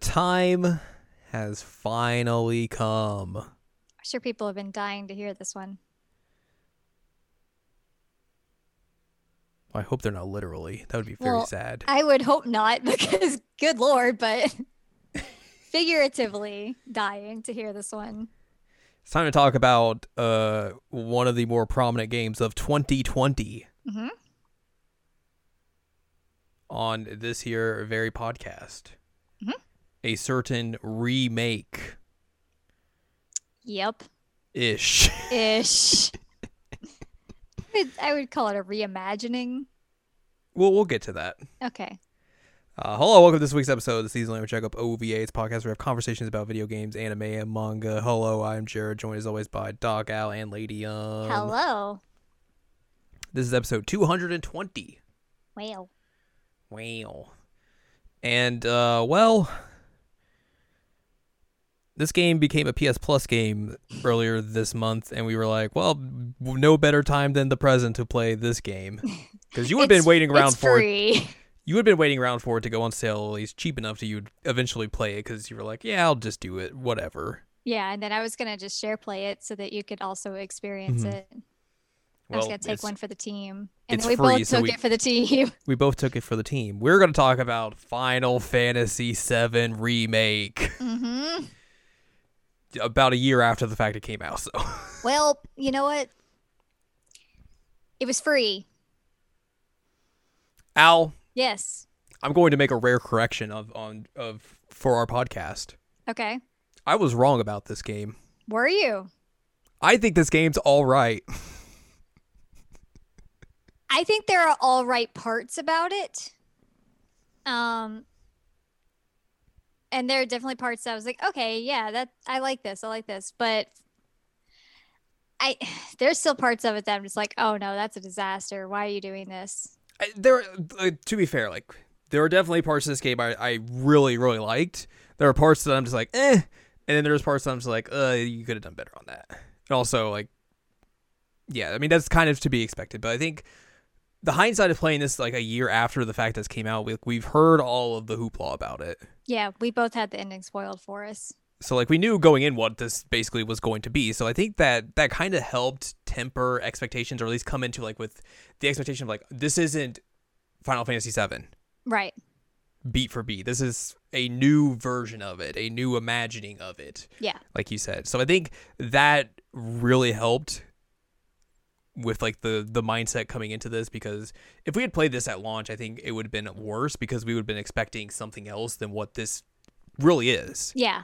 Time has finally come. I'm sure people have been dying to hear this one. I hope they're not literally. That would be very Well, sad. I would hope not, because good lord, but figuratively dying to hear this one. It's time to talk about uh, one of the more prominent games of 2020 hmm on this here very podcast. Mhm. A certain remake Yep. ish. Ish. I would- call it a reimagining. well, we'll get to that. Okay. Uh, hello, welcome to this week's episode of the Season Language Checkup OVA. It's a podcast where we have conversations about video games, anime, and manga. Hello, I'm Jared, joined as always by Doc Al and Lady Um. Hello. This is episode 220. Well. Wow. And uh well this game became a PS Plus game earlier this month and we were like, well, no better time than the present to play this game. Cuz you would have been waiting around for it. free. You would have been waiting around for it to go on sale at least cheap enough to you'd eventually play it cuz you were like, yeah, I'll just do it, whatever. Yeah, and then I was gonna just share play it so that you could also experience Mhm. it. I was gonna take one for the team, and we free, both so took we- it for the team. We both took it for the team. We're going to talk about Final Fantasy VII remake hmm about a year after the fact it came out. So Well, you know what? It was free. Al, Yes. I'm going to make a rare correction of on of for our podcast. Okay. I was wrong about this game. Were you? I think this game's all right. I think there are all right parts about it. Um and there are definitely parts that I was like, okay, yeah, that I like this. I like this. But I there's still parts of it that I'm just like, oh no, that's a disaster. Why are you doing this? I- There, uh, to be fair, like there are definitely parts of this game I, I really really liked. There are parts that I'm just like, eh, and then there's parts that I'm just like, uh, you could have done better on that. And also, like, yeah, I mean that's kind of to be expected. But I think the hindsight of playing this like a year after the fact this came out, we, we've heard all of the hoopla about it. Yeah, we both had the ending spoiled for us. so like we knew going in what this basically was going to be so i think that that kind of helped temper expectations or at least come into like with the expectation of like this isn't final fantasy 7 Right. beat for beat this is a new version of it a new imagining of it Yeah. like you said so i think that really helped with like the the mindset coming into this because if we had played this at launch i think it would have been worse because we would have been expecting something else than what this really is Yeah.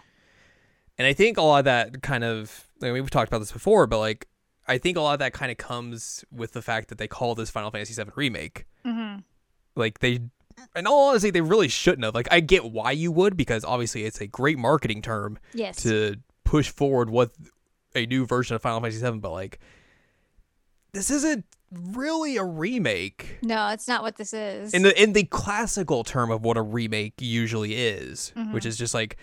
and I think a lot of that kind of, I mean, we've talked about this before, but like, I think a lot of that kind of comes with the fact that they call this Final Fantasy VII Remake. hmm Like, they, in all honesty, they really shouldn't have. Like, I get why you would, because obviously it's a great marketing term Yes. to push forward what a new version of Final Fantasy VII, but like, this isn't really a remake. no, it's not what this is. in the in the classical term of what a remake usually is, Mhm. which is just like,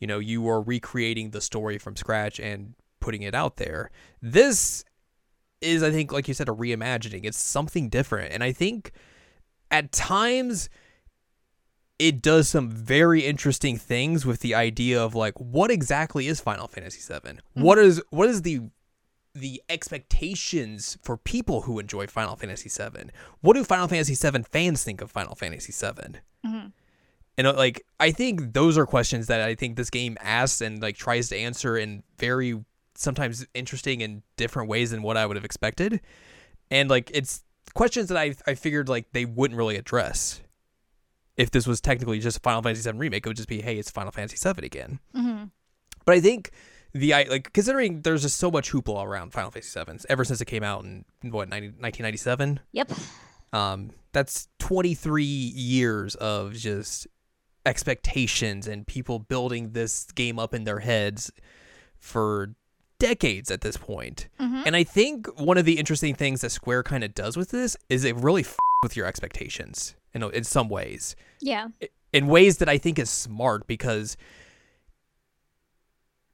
you know, you are recreating the story from scratch and putting it out there. This is, I think, like you said, a reimagining. It's something different, and I think at times it does some very interesting things with the idea of like what exactly is Final Fantasy 7 What is what is the the expectations for people who enjoy Final Fantasy VII. What do Final Fantasy VII fans think of Final Fantasy VII? Mhm. And like, I think those are questions that I think this game asks and like tries to answer in very sometimes interesting and different ways than what I would have expected. And like, it's questions that I I figured like they wouldn't really address. If this was technically just a Final Fantasy VII remake, it would just be, hey, it's Final Fantasy VII again. hmm But I think the I like considering there's just so much hoopla around Final Fantasy Sevens ever since it came out in what 90, 1997. Yep. Um, that's 23 years of just expectations and people building this game up in their heads for decades at this point. Mhm. And I think one of the interesting things that Square kind of does with this is it really f- with your expectations. Know, in some ways Yeah. in ways that I think is smart because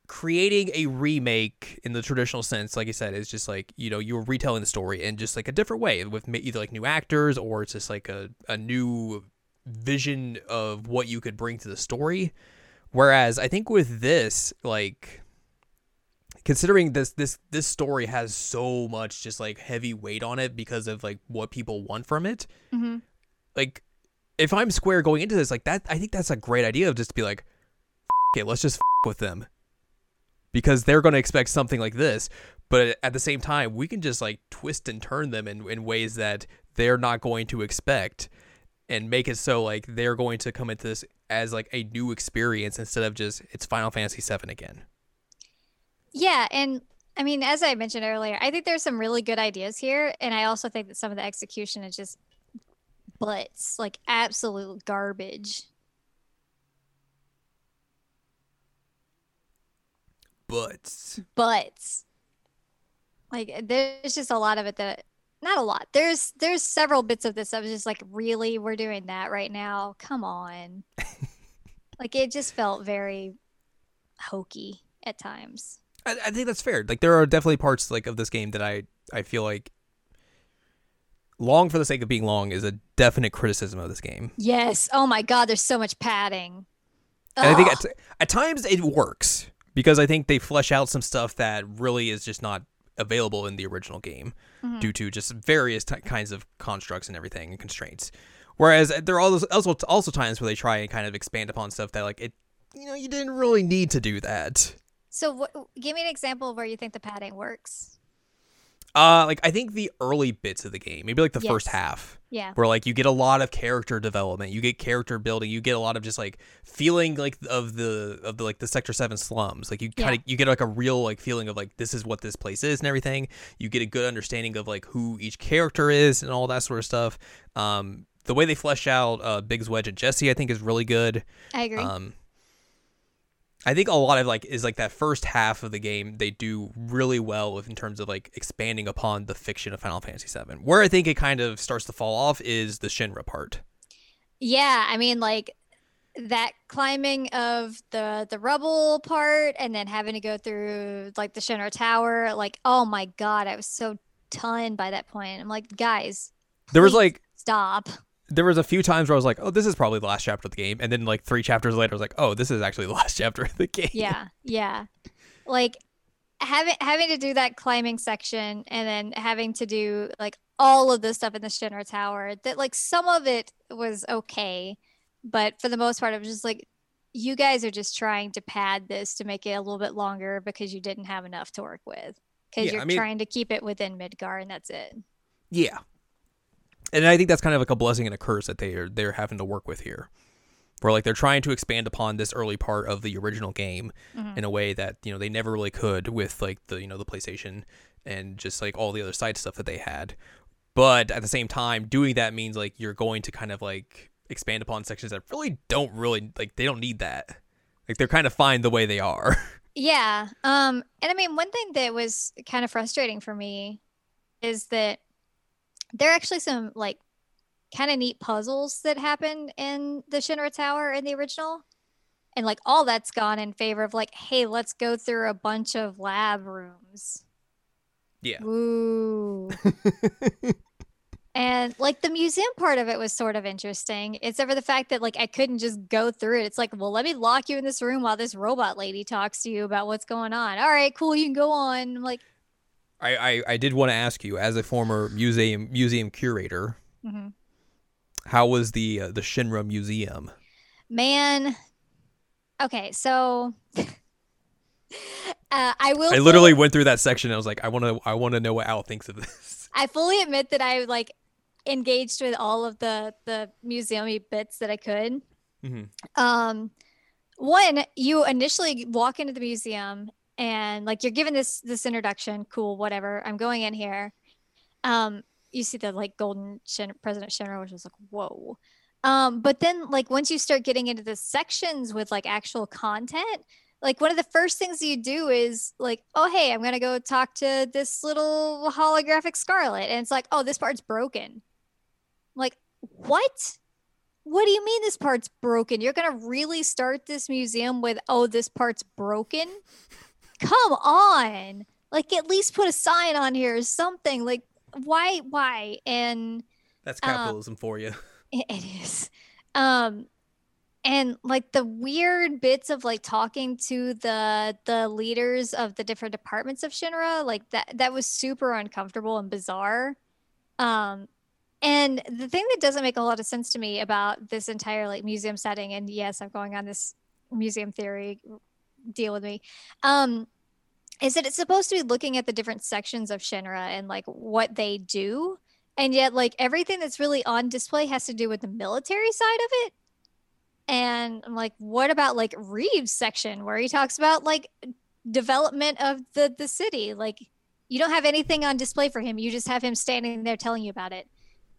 creating a remake in the traditional sense, like I said, is just like you know you're retelling the story in just like a different way with either like new actors or it's just like a a new vision of what you could bring to the story. Whereas I think with this, like considering this this this story has so much just like heavy weight on it because of like what people want from it. hmm Like if I'm Square going into this, like that, I think that's a great idea of just to be like, okay, let's just f- with them because they're going to expect something like this. But at the same time, we can just like twist and turn them in, in ways that they're not going to expect and make it so like they're going to come into this as like a new experience instead of just it's Final Fantasy 7 again. Yeah, and I mean, as I mentioned earlier, I think there's some really good ideas here, and I also think that some of the execution is just butts, like absolute garbage. But Butts. Like there's just a lot of it that not a lot. There's there's several bits of this that was just like, really, we're doing that right now. Come on. like it just felt very hokey at times. I, I think that's fair. Like there are definitely parts like of this game that I I feel like long for the sake of being long is a definite criticism of this game. Yes. Oh my God, there's so much padding. And I think at, at times it works because I think they flesh out some stuff that really is just not available in the original game Mhm. due to just various t- kinds of constructs and everything and constraints. Whereas there are also also also times where they try and kind of expand upon stuff that like it you know you didn't really need to do that. So, what, give me an example of where you think the padding works. Uh like I think the early bits of the game, maybe like the first half Yeah. where like you get a lot of character development you get character building you get a lot of just like feeling like of the of the like the sector 7 slums like you kind of Yeah. you get like a real like feeling of like this is what this place is and everything you get a good understanding of like who each character is and all that sort of stuff um the way they flesh out uh biggs wedge and jessie i think is really good I agree. um I think a lot of like is like that first half of the game they do really well with in terms of like expanding upon the fiction of Final Fantasy VII. Where I think it kind of starts to fall off is the Shinra part. yeah. I mean, like that climbing of the the rubble part, and then having to go through like the Shinra Tower. Like, oh my God, I was so done by that point. I'm like, guys, There was like stop. There was a few times where I was like, oh, this is probably the last chapter of the game, and then like three chapters later, I was like, oh, this is actually the last chapter of the game. Yeah, yeah. Like having having to do that climbing section and then having to do like all of the stuff in the Shinra Tower. That like some of it was okay, but for the most part, it was just like you guys are just trying to pad this to make it a little bit longer because you didn't have enough to work with. Because Yeah, you're I mean- trying to keep it within Midgar, and that's it. Yeah. And I think that's kind of like a blessing and a curse that they are they're having to work with here. Where like they're trying to expand upon this early part of the original game Mhm. in a way that, you know, they never really could with like the, you know, the PlayStation and just like all the other side stuff that they had. But at the same time, doing that means like you're going to kind of like expand upon sections that really don't really like they don't need that. Like they're kind of fine the way they are. Yeah. Um, and I mean, one thing that was kind of frustrating for me is that there are actually some like kind of neat puzzles that happen in the Shinra Tower in the original. And like all that's gone in favor of like, hey, let's go through a bunch of lab rooms. Yeah. Ooh. And like the museum part of it was sort of interesting, except for the fact that like I couldn't just go through it. It's like, well, let me lock you in this room while this robot lady talks to you about what's going on. All right, cool, you can go on. I'm like, I, I, I did want to ask you, as a former museum museum curator, mhm. how was the uh, the Shinra Museum? man. Okay, so uh, I will. I literally went through that section. And I was like, I want to I want to know what Al thinks of this. I fully admit that I like engaged with all of the the museumy bits that I could. Mhm. Um, one, you initially walk into the museum and like you're given this this introduction. Cool, whatever. I'm going in here. Um, you see the like golden Shin- President Shinra, which was like whoa. Um, but then like once you start getting into the sections with like actual content, like one of the first things you do is like, oh hey, I'm gonna go talk to this little holographic Scarlet, and it's like, oh, this part's broken. Like, what? What do you mean this part's broken? You're gonna really start this museum with, oh, this part's broken? Come on. Like at least put a sign on here or something. Like, why why? And That's Um, capitalism for you. it, it is. Um and like the weird bits of like talking to the the leaders of the different departments of Shinra, like that that was super uncomfortable and bizarre. Um and the thing that doesn't make a lot of sense to me about this entire like museum setting, and yes, I'm going on this museum theory deal with me, um, is that it's supposed to be looking at the different sections of Shinra and like what they do. And yet, like everything that's really on display has to do with the military side of it. And I'm like, what about like Reeve's section where he talks about like development of the the city? Like, you don't have anything on display for him. You just have him standing there telling you about it.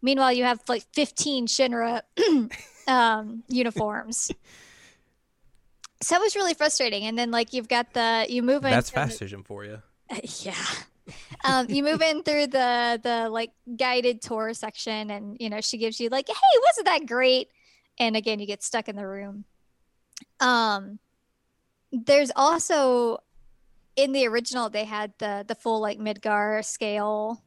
Meanwhile, you have like 15 Shinra um, uniforms. so it was really frustrating. And then like you've got the you move in. That's from the- fast vision for you. yeah. Um, you move in through the the like guided tour section, and you know she gives you like, "Hey, wasn't that great?" And again, you get stuck in the room. Um, there's also in the original they had the the full like Midgar scale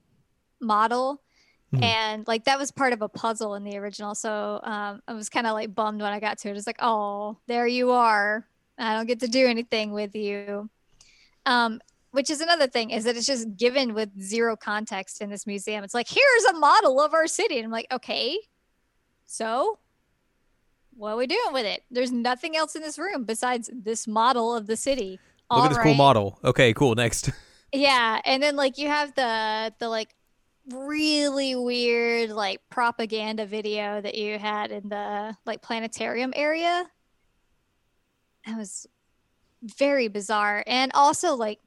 model, Mhm. and like that was part of a puzzle in the original. So um, I was kind of like bummed when I got to it. It's like, oh, there you are. I don't get to do anything with you. Um, which is another thing is that it's just given with zero context in this museum. It's like, here's a model of our city. And I'm like, okay, so what are we doing with it? There's nothing else in this room besides this model of the city. Look at this cool model. Okay, cool. Next. Yeah, and then like you have the the like really weird like propaganda video that you had in the like planetarium area. That was very bizarre and also like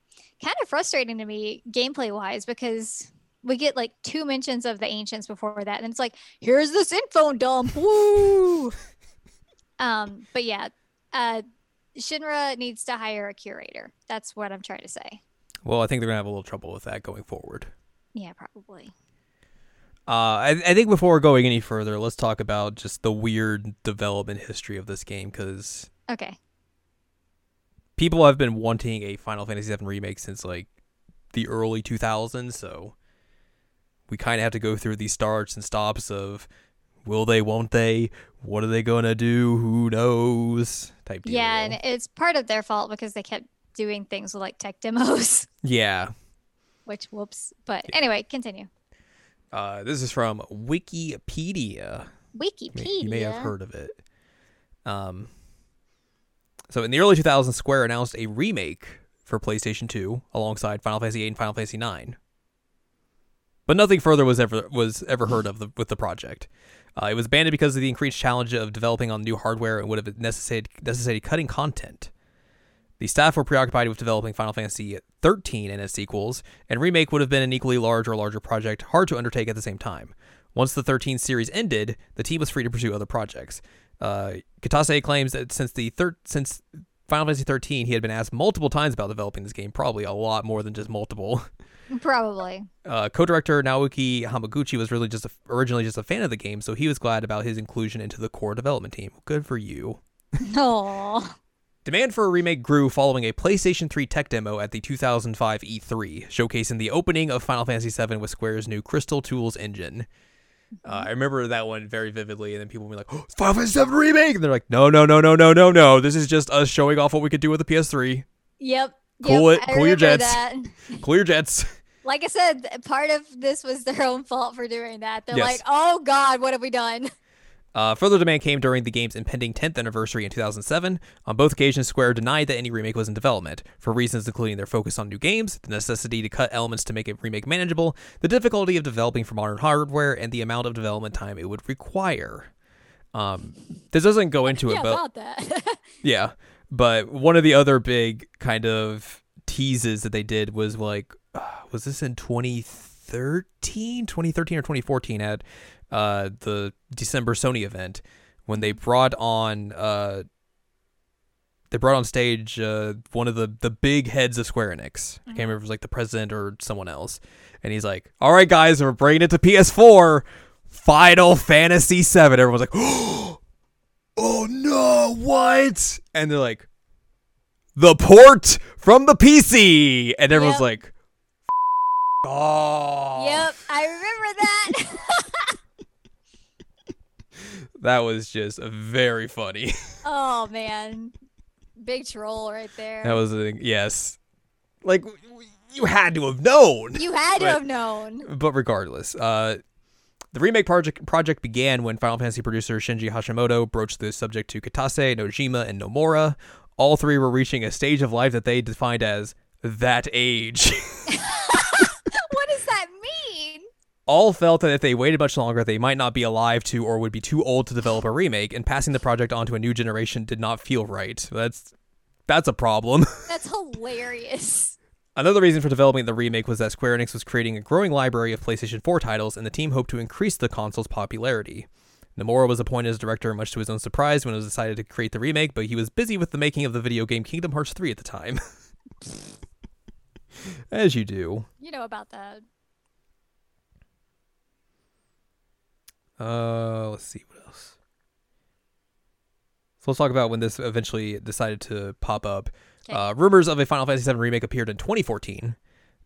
kind of frustrating to me gameplay wise because we get like two mentions of the ancients before that and it's like here's this info dump woo um but yeah uh shinra needs to hire a curator that's what i'm trying to say Well, I think they're gonna have a little trouble with that going forward. Yeah probably Uh, I, I think before going any further, let's talk about just the weird development history of this game because okay people have been wanting a Final Fantasy VII remake since like the early 2000s. So we kind of have to go through these starts and stops of will they, won't they, what are they gonna do, who knows type deal. yeah and it's part of their fault because they kept doing things with like tech demos yeah. Which whoops but anyway continue Uh, this is from Wikipedia. wikipedia You may- You may have heard of it. Um, so in the early 2000s, Square announced a remake for PlayStation 2 alongside Final Fantasy 8 and Final Fantasy 9. But nothing further was ever was ever heard of the, with the project. Uh, it was abandoned because of the increased challenge of developing on new hardware and would have necessitated, necessitated cutting content. The staff were preoccupied with developing Final Fantasy 13 and its sequels, and remake would have been an equally large or larger project, hard to undertake at the same time. Once the 13 series ended, the team was free to pursue other projects. Uh, Kitase claims that since the thir- since Final Fantasy 13, he had been asked multiple times about developing this game, probably a lot more than just multiple. probably Uh, co-director Naoki Hamaguchi was really just a, originally just a fan of the game, so he was glad about his inclusion into the core development team. Good for you. oh Demand for a remake grew following a PlayStation 3 tech demo at the 2005 E3, showcasing the opening of Final Fantasy VII with Square's new Crystal Tools engine. Uh, I remember that one very vividly, and then people be like, oh, Final Fantasy VII remake! And they're like, no, no, no, no, no, no, no. This is just us showing off what we could do with the PS3. yep Cool yep, it- I cool your jets. Cool your jets. like i said part of this was their own fault for doing that they're Yes. like oh god what have we done Uh, further demand came during the game's impending 10th anniversary in 2007. On both occasions, Square denied that any remake was in development, for reasons including their focus on new games, the necessity to cut elements to make a remake manageable, the difficulty of developing for modern hardware, and the amount of development time it would require. Um, this doesn't go into it, but that yeah, but one of the other big kind of teases that they did was like, uh, was this in 2013, 2013 or 2014 at uh, the December Sony event when they brought on uh, they brought on stage uh, one of the the big heads of Square Enix. I can't remember if it was like the president or someone else, and he's like, "All right, guys, we're bringing it to PS4." Final Fantasy VII. Everyone's like, "Oh no, what?" And they're like, "The port from the PC," and everyone's Yep. like, "Oh." yep i remember that That was just very funny. Oh man, big troll right there. That was a yes. Like you had to have known. you had to But- have known. But regardless, uh the remake project project began when Final Fantasy producer Shinji Hashimoto broached the subject to Kitase, Nojima, and Nomura. All three were reaching a stage of life that they defined as that age. what does that mean? All felt that if they waited much longer, they might not be alive to or would be too old to develop a remake, and passing the project on to a new generation did not feel right. That's that's a problem. That's hilarious. Another reason for developing the remake was that Square Enix was creating a growing library of PlayStation 4 titles, and the team hoped to increase the console's popularity. Nomura was appointed as director, much to his own surprise, when it was decided to create the remake, but he was busy with the making of the video game Kingdom Hearts 3 at the time. as you do. You know about that. Uh, let's see what else. So let's talk about when this eventually decided to pop up. 'Kay. Uh, rumors of a Final Fantasy VII remake appeared in 2014,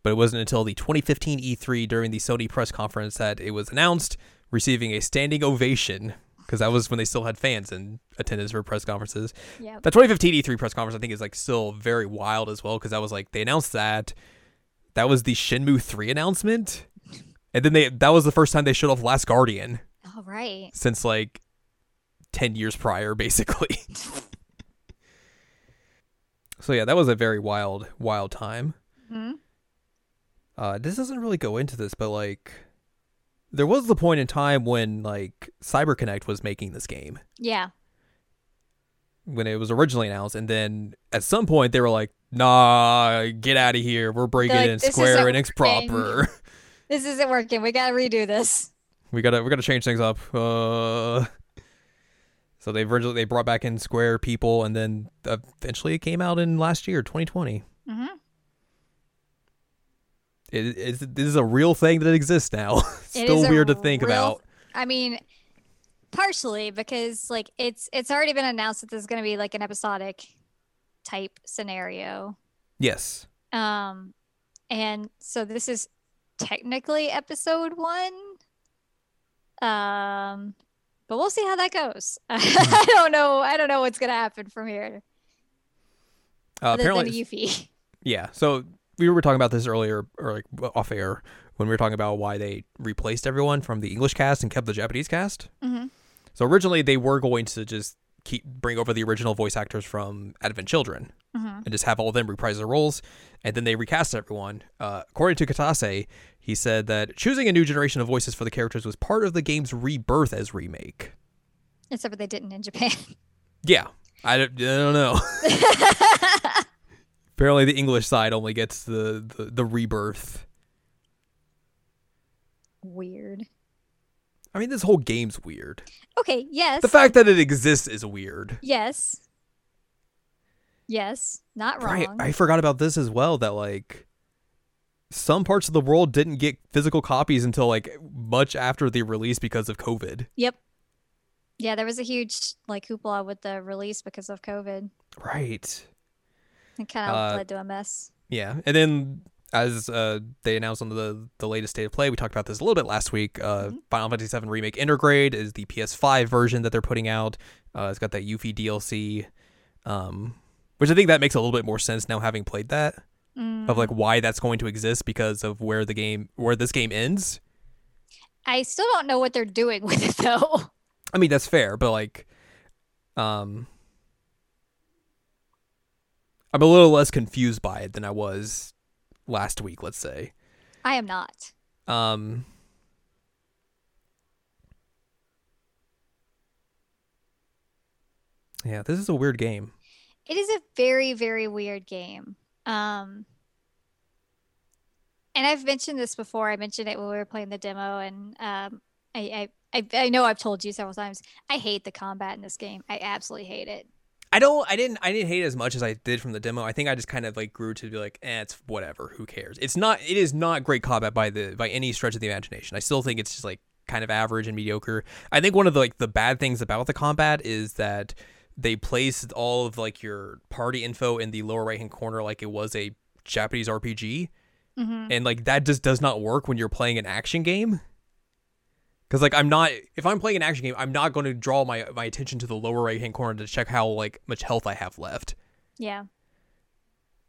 but it wasn't until the 2015 E3 during the Sony press conference that it was announced, receiving a standing ovation because that was when they still had fans in attendance for press conferences. Yeah. The 2015 E3 press conference I think is like still very wild as well because that was like they announced that that was the Shenmue 3 announcement, and then they that was the first time they showed off Last Guardian All right. since like 10 years prior basically so yeah that was a very wild wild time hmm uh this doesn't really go into this but like there was the point in time when like cyberconnect was making this game Yeah. when it was originally announced and then at some point they were like nah get out of here we're breaking like, in square enix proper This isn't working. We gotta redo this. We gotta we gotta change things up. Uh, so they originally they brought back in Square people, and then eventually it came out in last year, 2020. hmm It, it's, this is a real thing that exists now. Still is weird to think real- about. I mean, partially because like it's it's already been announced that there's gonna be like an episodic type scenario. Yes. Um, and so this is technically episode one. Um, but we'll see how that goes. I don't know. I don't know what's gonna happen from here. Uh, apparently, Yuffie. yeah. So we were talking about this earlier, or like off air, when we were talking about why they replaced everyone from the English cast and kept the Japanese cast. Mhm. So originally they were going to just keep bring over the original voice actors from Advent Children. Mhm. and just have all of them reprise their roles. And then they recast everyone. Uh, according to Kitase, he said that choosing a new generation of voices for the characters was part of the game's rebirth as remake. Except for they didn't in Japan. Yeah, I don't, I don't know. Apparently, the English side only gets the, the, the rebirth. Weird. I mean, this whole game's weird. Okay. Yes. The fact that it exists is weird. yes. Yes. Not wrong. Right. I forgot about this as well. That like some parts of the world didn't get physical copies until like much after the release because of COVID. Yep. Yeah, there was a huge like hoopla with the release because of COVID. Right. It kind of Uh, led to a mess. Yeah, and then as uh, they announced on the the latest state of play, we talked about this a little bit last week. Uh, Mhm. Final Fantasy VII Remake Intergrade is the PS5 version that they're putting out. Uh, it's got that Yuffie DLC, um, which I think that makes a little bit more sense now, having played that of like Mm. why that's going to exist because of where the game where this game ends. I still don't know what they're doing with it though. I mean, that's fair, but like, um, I'm a little less confused by it than I was last week. Let's say. I am not. Um, yeah, this is a weird game. It is a very, very weird game. Um, and I've mentioned this before. I mentioned it when we were playing the demo, and um, I, I, I, I know I've told you several times. I hate the combat in this game. I absolutely hate it. I don't. I didn't. I didn't hate it as much as I did from the demo. I think I just kind of like grew to be like, eh, it's whatever. Who cares? It's not. It is not great combat by the by any stretch of the imagination. I still think it's just like kind of average and mediocre. I think one of the like the bad things about the combat is that they placed all of like your party info in the lower right hand corner like it was a Japanese RPG. hmm and like that just does not work when you're playing an action game Because like I'm not if I'm playing an action game, I'm not going to draw my my attention to the lower right hand corner to check how like much health I have left. Yeah.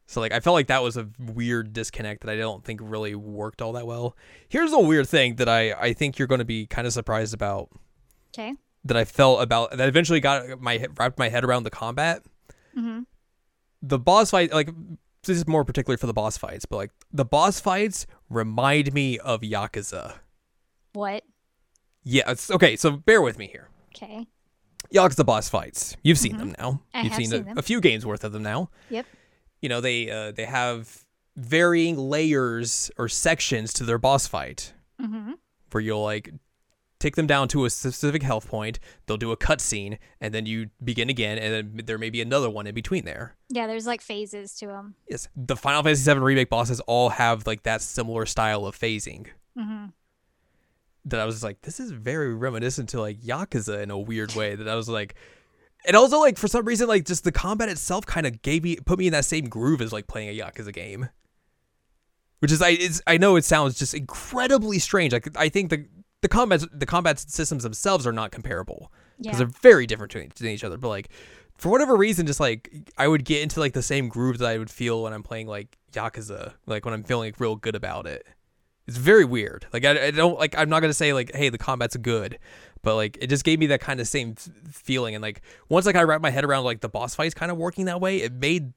So like I felt like that was a weird disconnect that I don't think really worked all that well. Here's a weird thing that I I think you're going to be kind of surprised about Okay. that I felt about that eventually got my wrapped my head around the combat. Mm-hmm. The boss fight like this is more particular for the boss fights, but like the boss fights remind me of Yakuza. What? Yeah, it's okay, so bear with me here. Okay. Yakuza boss fights. You've seen them now. Mm-hmm. I You've have seen, seen a, them. a few games worth of them now. Yep. You know, they uh, they have varying layers or sections to their boss fight Mm-hmm. where you'll like take them down to a specific health point, they'll do a cutscene, and then you begin again, and then there may be another one in between there. Yeah, there's like phases to them. Yes, the Final Fantasy VII remake bosses all have like that similar style of phasing. Mm-hmm. That I was just like, this is very reminiscent to like Yakuza in a weird way. That I was like, and also like for some reason like just the combat itself kind of gave me put me in that same groove as like playing a Yakuza game. Which is I it's I know it sounds just incredibly strange. Like I think the the combat the combat systems themselves are not comparable because Yeah. they're very different to, to each other. But like for whatever reason, just like I would get into like the same groove that I would feel when I'm playing like Yakuza, like when I'm feeling like, real good about it. It's very weird. Like I, I don't like I'm not gonna say like hey the combat's good, but like it just gave me that kind of same feeling. And like once like I wrapped my head around like the boss fights kind of working that way, it made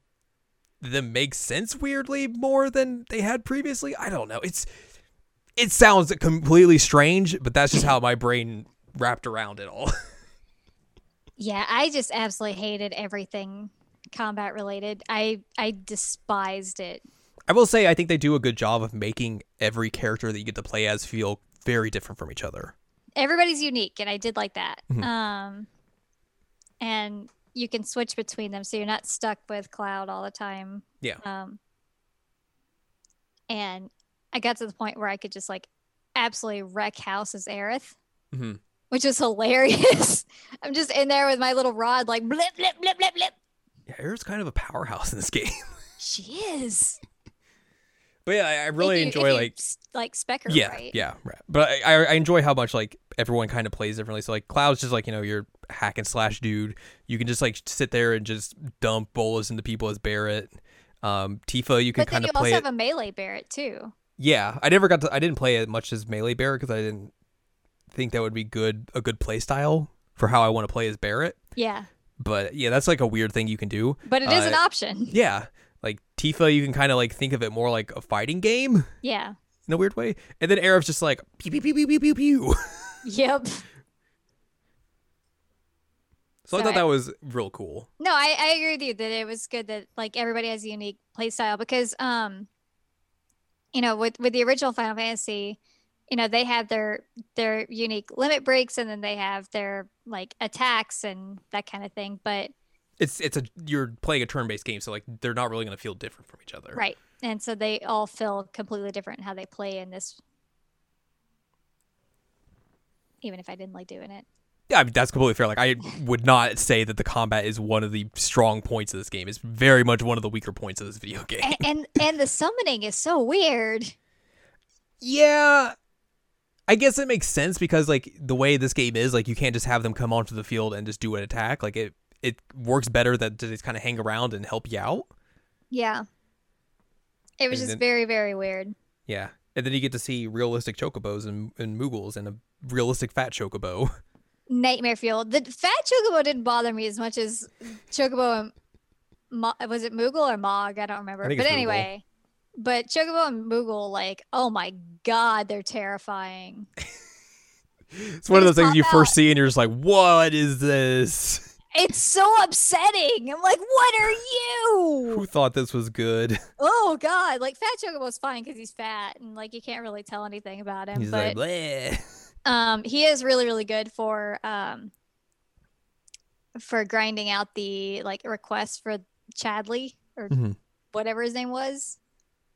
them make sense weirdly more than they had previously. I don't know. It's it sounds completely strange, but that's just how my brain wrapped around it all. Yeah, I just absolutely hated everything combat related. I I despised it. I will say I think they do a good job of making every character that you get to play as feel very different from each other. Everybody's unique, and I did like that. Mhm. Um, and you can switch between them, so you're not stuck with Cloud all the time. Yeah. Um, and I got to the point where I could just like absolutely wreck house as Aerith, hmm which was hilarious. I'm just in there with my little rod, like blip blip blip blip blip. Yeah, Aerith's kind of a powerhouse in this game. She is. But yeah, I, I really you- enjoy like like spec her yeah, right. yeah, right. But I, I enjoy how much like everyone kind of plays differently. So like Cloud's just like you know your hack and slash dude. You can just like sit there and just dump bolas into people as Barrett. Um, Tifa, you can But then kind you of also play have a melee Barrett too. Yeah, I never got to. I didn't play as much as melee Barrett because I didn't think that would be good a good play style for how I want to play as Barrett. Yeah, But yeah, that's like a weird thing you can do. but it is an Uh, option. Yeah, Tifa, you can kind of like think of it more like a fighting game Yeah. in a weird way, and then Aerith's just like pew pew pew pew pew pew pew. Yep. So I thought that was real cool. No, I, I agree with you that it was good that like everybody has a unique play style because um you know with with the original Final Fantasy, you know, they have their their unique limit breaks and then they have their like attacks and that kind of thing. But It's it's a you're playing a turn-based game, so like they're not really gonna feel different from each other. right. And so they all feel completely different in how they play in this even if I didn't like doing it. Yeah, I mean that's completely fair. Like I would not say that the combat is one of the strong points of this game. It's very much one of the weaker points of this video game. And and, and the summoning is so weird. Yeah. I guess it makes sense because like the way this game is, like you can't just have them come onto the field and just do an attack. Like it it works better that they just kind of hang around and help you out. Yeah. It was And just then- very, very weird. Yeah. And then you get to see realistic chocobos and, and Moogles and a realistic fat chocobo. Nightmare fuel. The fat chocobo didn't bother me as much as chocobo and Mo- was it Moogle or Mog? I don't remember. I but it's Moogle. anyway, but chocobo and Moogle, like, oh my god, they're terrifying. It's one of those things you pop first see and you're just like, what is this? It's so upsetting. I'm like, what are you? Who thought this was good? Oh god, like fat chocobo's fine because he's fat and like you can't really tell anything about him. He's but like, Bleh. um he is really really good for um for grinding out the like requests for chadley or Mhm. whatever his name was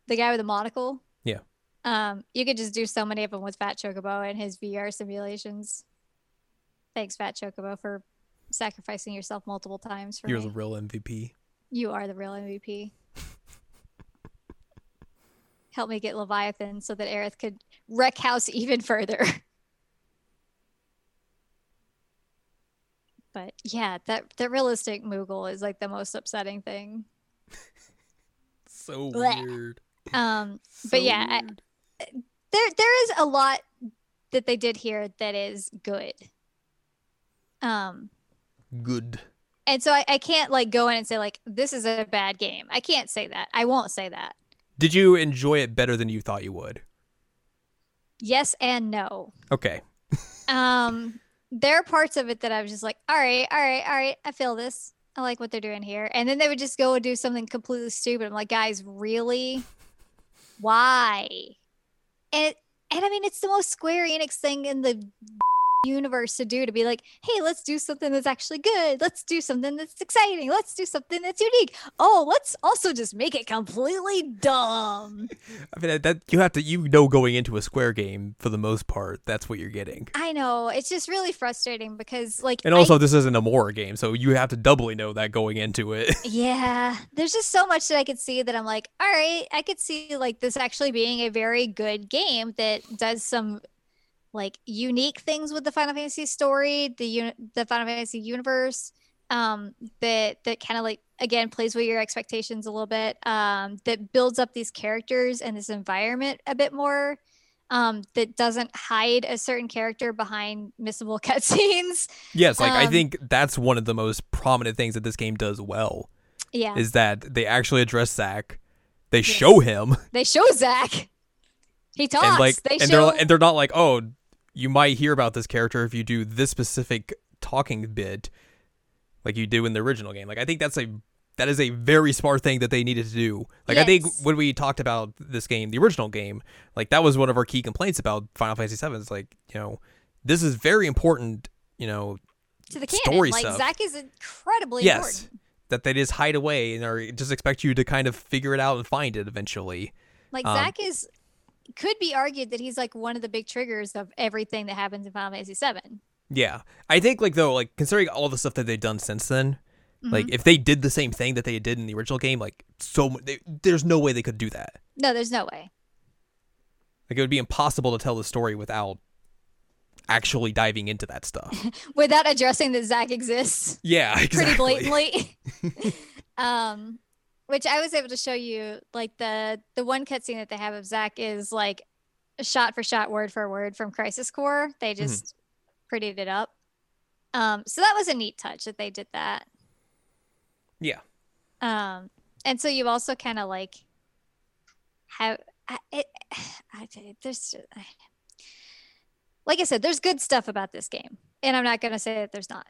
the guy with the monocle Yeah. um you could just do so many of them with fat chocobo and his vr simulations thanks fat chocobo for sacrificing yourself multiple times for You're me the real MVP. you are the real mvp help me get leviathan so that Aerith could wreck house even further But yeah, that the realistic Moogle is like the most upsetting thing. So Blech. weird. Um, So but yeah, I- there there is a lot that they did here that is good. Um, good. and so I, I can't like go in and say like this is a bad game. I can't say that. I won't say that. Did you enjoy it better than you thought you would? Yes and no. Okay. Um, there are parts of it that I was just like, all right, all right, all right. I feel this. I like what they're doing here. And then they would just go and do something completely stupid. I'm like, guys, really? Why? And and I mean, it's the most Square Enix thing in the universe to do to be like, hey, let's do something that's actually good. Let's do something that's exciting. Let's do something that's unique. Oh, let's also just make it completely dumb. I mean that you have to you know going into a Square game for the most part that's what you're getting. I know. It's just really frustrating because like And I also this isn't a Mora game, so you have to doubly know that going into it. Yeah, there's just so much that I could see that I'm like, all right, I could see like this actually being a very good game that does some like unique things with the Final Fantasy story, the uni- the Final Fantasy universe, um, that that kind of like again plays with your expectations a little bit, um, that builds up these characters and this environment a bit more. Um, that doesn't hide a certain character behind missable cutscenes. yes, like I Um, think that's one of the most prominent things that this game does well Yeah, is that they actually address Zack. They show him they show Zack. He talks. and like they and show. they're and they're not like, "Oh, you might hear about this character if you do this specific talking bit like you do in the original game." Like I think that's a that is a very smart thing that they needed to do. Like I think when we talked about this game, the original game, like that was one of our key complaints about Final Fantasy 7 It's like, you know, this is very important, you know, to the canon. story like stuff. Zack is incredibly yes, important. that they just hide away and or just expect you to kind of figure it out and find it eventually. Like Um, Zack is could be argued that he's like one of the big triggers of everything that happens in Final Fantasy Seven. Yeah. I think like though, like considering all the stuff that they've done since then, like if they did the same thing that they did in the original game, like so they, there's no way they could do that. No, there's no way. Like it would be impossible to tell the story without actually diving into that stuff. Without addressing that Zack exists yeah, exactly. pretty blatantly. um which I was able to show you like the the one cutscene that they have of Zack is like shot for shot, word for word from Crisis Core. They just prettied it up. Um, so that was a neat touch that they did that. Yeah. Um, and so you also kind of like have I, it. I, there's I, like I said, there's good stuff about this game, and I'm not gonna say that there's not.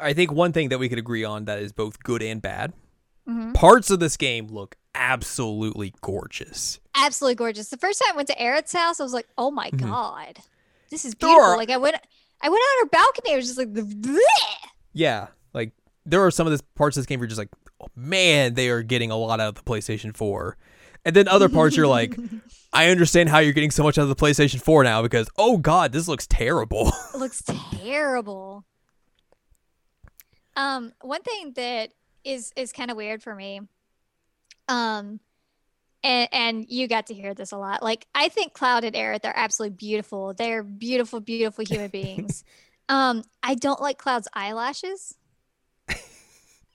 I think one thing that we could agree on that is both good and bad. Mhm. Parts of this game look absolutely gorgeous. Absolutely gorgeous. The first time I went to Aerith's house, I was like, "Oh my Mhm. god, this is beautiful!" are- Like I went, I went on her balcony. I was just like, "Bleh." Yeah, like there are some of this parts of this game where you're just like, oh, man, they are getting a lot out of the PlayStation 4. And then other parts you're like, I understand how you're getting so much out of the PlayStation 4 now because oh god, this looks terrible. It looks terrible. Um, one thing that is is kind of weird for me, um, and and you got to hear this a lot. Like I think Cloud and Aerith are absolutely beautiful. They're beautiful, beautiful human beings. um, I don't like Cloud's eyelashes.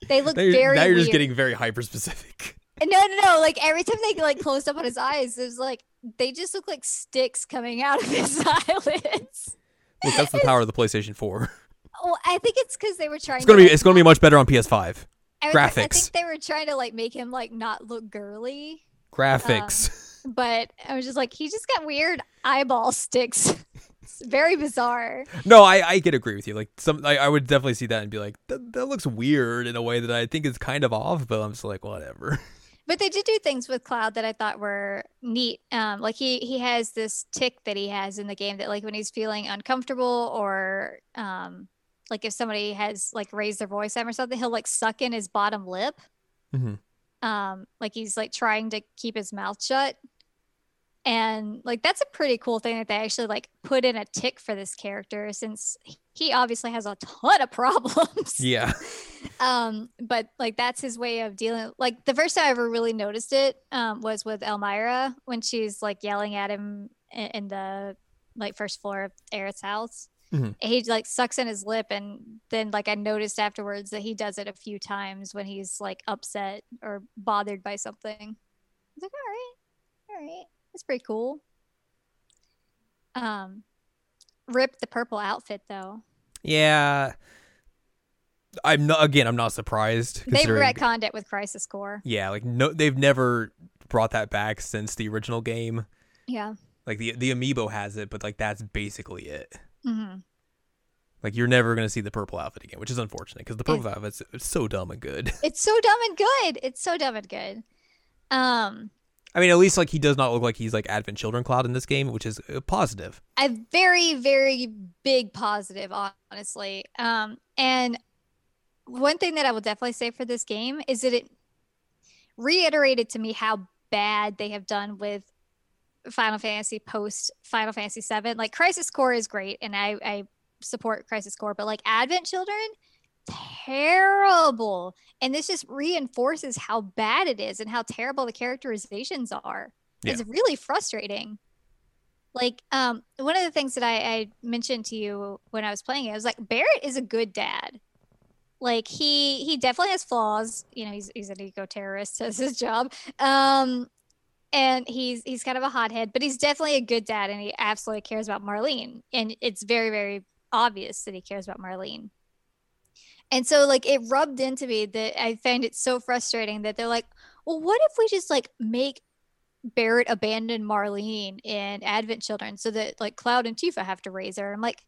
They look you're, very now you're just getting very hyper specific. No, no, no. Like every time they like closed up on his eyes, it was like they just look like sticks coming out of his eyelids. Look, that's the power of the PlayStation 4. Well, I think it's because they were trying. It's gonna to, be like, it's gonna be much better on PS5. I, would- I think they were trying to like make him like not look girly, Graphics. but I was just like, he just got weird eyeball sticks. it's very bizarre. no, I I could agree with you. Like some I, I would definitely see that and be like, that, that looks weird in a way that I think is kind of off, but I'm just like, whatever. But they did do things with Cloud that I thought were neat. Um, like he he has this tick that he has in the game that like when he's feeling uncomfortable or um, like if somebody has like raised their voice at him or something, he'll like suck in his bottom lip. Mhm. Um, like he's like trying to keep his mouth shut. And like that's a pretty cool thing that they actually like put in a tick for this character since he obviously has a ton of problems Yeah. um but like that's his way of dealing like the first time i ever really noticed it um was with elmyra when she's like yelling at him in, in the like first floor of Aerith's house Mhm. He like sucks in his lip, and then like I noticed afterwards that he does it a few times when he's like upset or bothered by something. I was like, all right, all right, that's pretty cool. Um, rip the purple outfit though. Yeah. I'm not again, I'm not surprised. They retconned it with Crisis Core. Yeah, like no they've never brought that back since the original game. Yeah. Like the the amiibo has it, but like that's basically it. Hmm Like you're never gonna see the purple outfit again, which is unfortunate because the purple outfit's it's so dumb and good. It's so dumb and good. It's so dumb and good. Um, I mean, at least like he does not look like he's like Advent Children Cloud in this game, which is uh, positive. a very very big positive honestly um and one thing that i will definitely say for this game is that it reiterated to me how bad they have done with final fantasy post final fantasy 7 like crisis core is great and i i support crisis core but like advent children terrible and this just reinforces how bad it is and how terrible the characterizations are it's really frustrating like um one of the things that I, I mentioned to you when I was playing it, I was like Barrett is a good dad. Like he he definitely has flaws. You know, he's he's an eco terrorist, that's his job. Um and he's he's kind of a hothead, but he's definitely a good dad and he absolutely cares about Marlene. And it's very, very obvious that he cares about Marlene. And so like it rubbed into me that I find it so frustrating that they're like, well, what if we just like make Barrett abandon Marlene in Advent Children so that like Cloud and Tifa have to raise her. I'm like,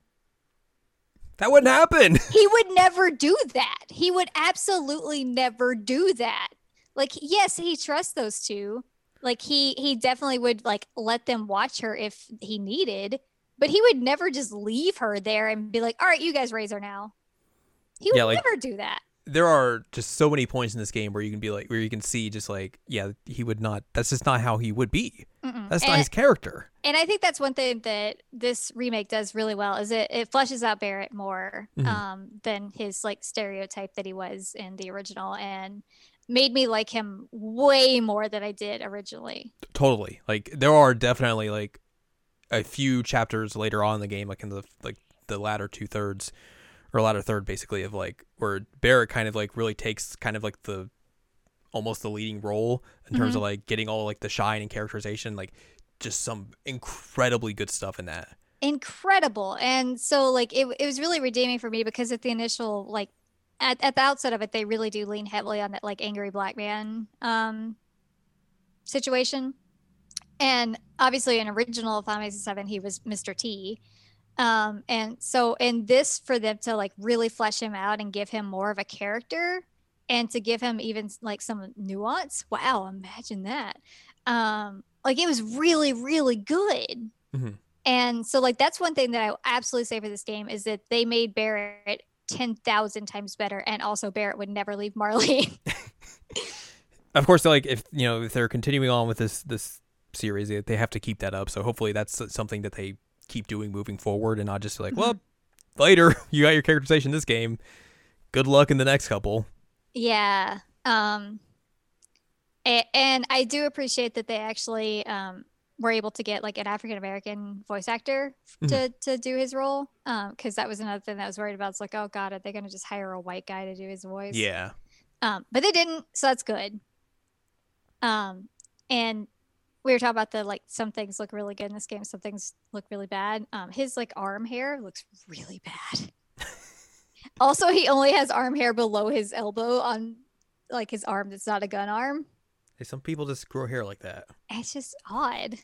That wouldn't happen. he would never do that. He would absolutely never do that. Like, yes, he trusts those two. Like he he definitely would like let them watch her if he needed, but he would never just leave her there and be like, "All right, you guys raise her now." He would Yeah, like- never do that. there are just so many points in this game where you can be like, where you can see just like, yeah, he would not. That's just not how he would be. Mm-mm. That's not And- his character. and I think that's one thing that this remake does really well is it it fleshes out Barrett more Mhm. um, than his like stereotype that he was in the original, and made me like him way more than I did originally. Totally. Like there are definitely like a few chapters later on in the game, like in the like the latter two thirds or latter third, basically of like where Barrett kind of like really takes kind of like the almost the leading role in terms Mhm. of like getting all like the shine and characterization, like just some incredibly good stuff in that. Incredible, and so like it it was really redeeming for me because at the initial like at, at the outset of it, they really do lean heavily on that like angry black man um, situation. And obviously, in original Final Fantasy VII, he was Mr. T. Um, and so in this, for them to like really flesh him out and give him more of a character, and to give him even like some nuance. Wow, imagine that. Um, like it was really, really good. Mhm. And so, like, that's one thing that I absolutely say for this game is that they made Barrett 10,000 times better. And also, Barrett would never leave Marlene. Of course, like if you know if they're continuing on with this this series, they, they have to keep that up. So hopefully, that's something that they keep doing moving forward, and not just like, well, later you got your characterization this game. Good luck in the next couple. yeah. Um, and I do appreciate that they actually um, were able to get like an African American voice actor to, to do his role. Because that was another thing that I was worried about. It's like, oh, God, are they going to just hire a white guy to do his voice? Yeah, Um, but they didn't, so that's good. Um, and we were talking about the like some things look really good in this game, some things look really bad. Um, his like arm hair looks really bad. also, he only has arm hair below his elbow on like his arm that's not a gun arm. Hey, some people just grow hair like that. It's just odd.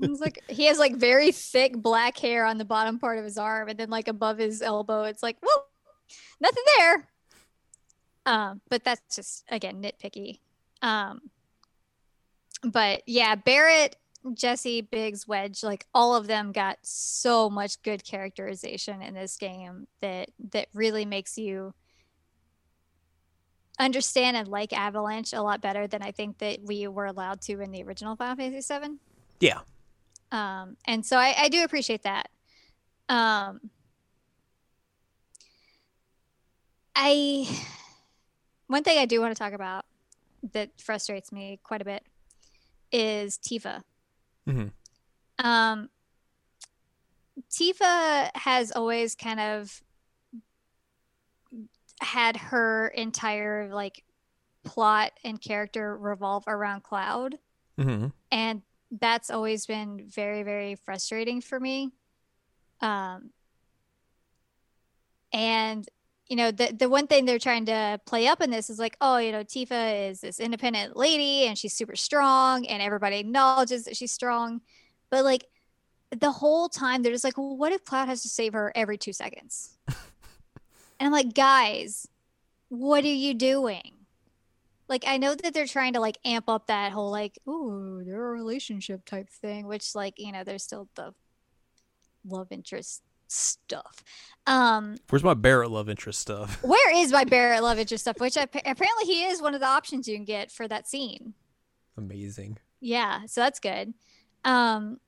it's like he has like very thick black hair on the bottom part of his arm, and then like above his elbow, it's like, well, nothing there. Um, but that's just again nitpicky. Um, but yeah, Barrett, Jesse, Biggs, Wedge, like all of them got so much good characterization in this game that that really makes you understand and like Avalanche a lot better than I think that we were allowed to in the original Final Fantasy VII. Yeah, Um, and so I, I do appreciate that. Um, I one thing I do want to talk about that frustrates me quite a bit is Tifa. Mhm. Um, Tifa has always kind of had her entire like plot and character revolve around Cloud. Mm-hmm. And that's always been very, very frustrating for me. Um, and you know, the the one thing they're trying to play up in this is like, oh, you know, Tifa is this independent lady and she's super strong, and everybody acknowledges that she's strong. But like the whole time, they're just like, well, what if Cloud has to save her every two seconds? and I'm like, guys, what are you doing? Like, I know that they're trying to like amp up that whole like, oh, they're a relationship type thing, which like, you know, there's still the love interest stuff. Um, Where's my Barrett love interest stuff? where is my Barrett love interest stuff? Which appa- apparently he is one of the options you can get for that scene. Amazing. Yeah, so that's good. Um,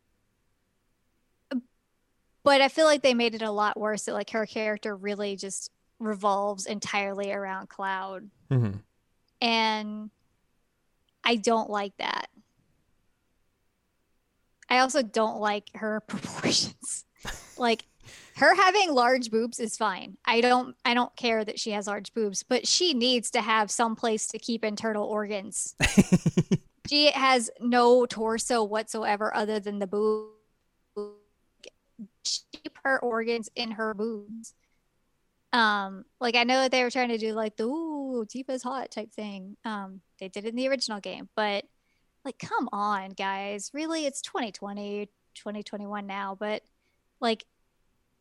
but I feel like they made it a lot worse. That like her character really just revolves entirely around Cloud, Mm-hmm. and I don't like that. I also don't like her proportions. like her having large boobs is fine. I don't I don't care that she has large boobs, but she needs to have some place to keep internal organs. she has no torso whatsoever other than the boob. Keep her organs in her boobs. Um, like I know that they were trying to do like the ooh Tifa's hot type thing. Um, they did it in the original game, but like come on, guys. Really, it's 2020, 2021 now, but like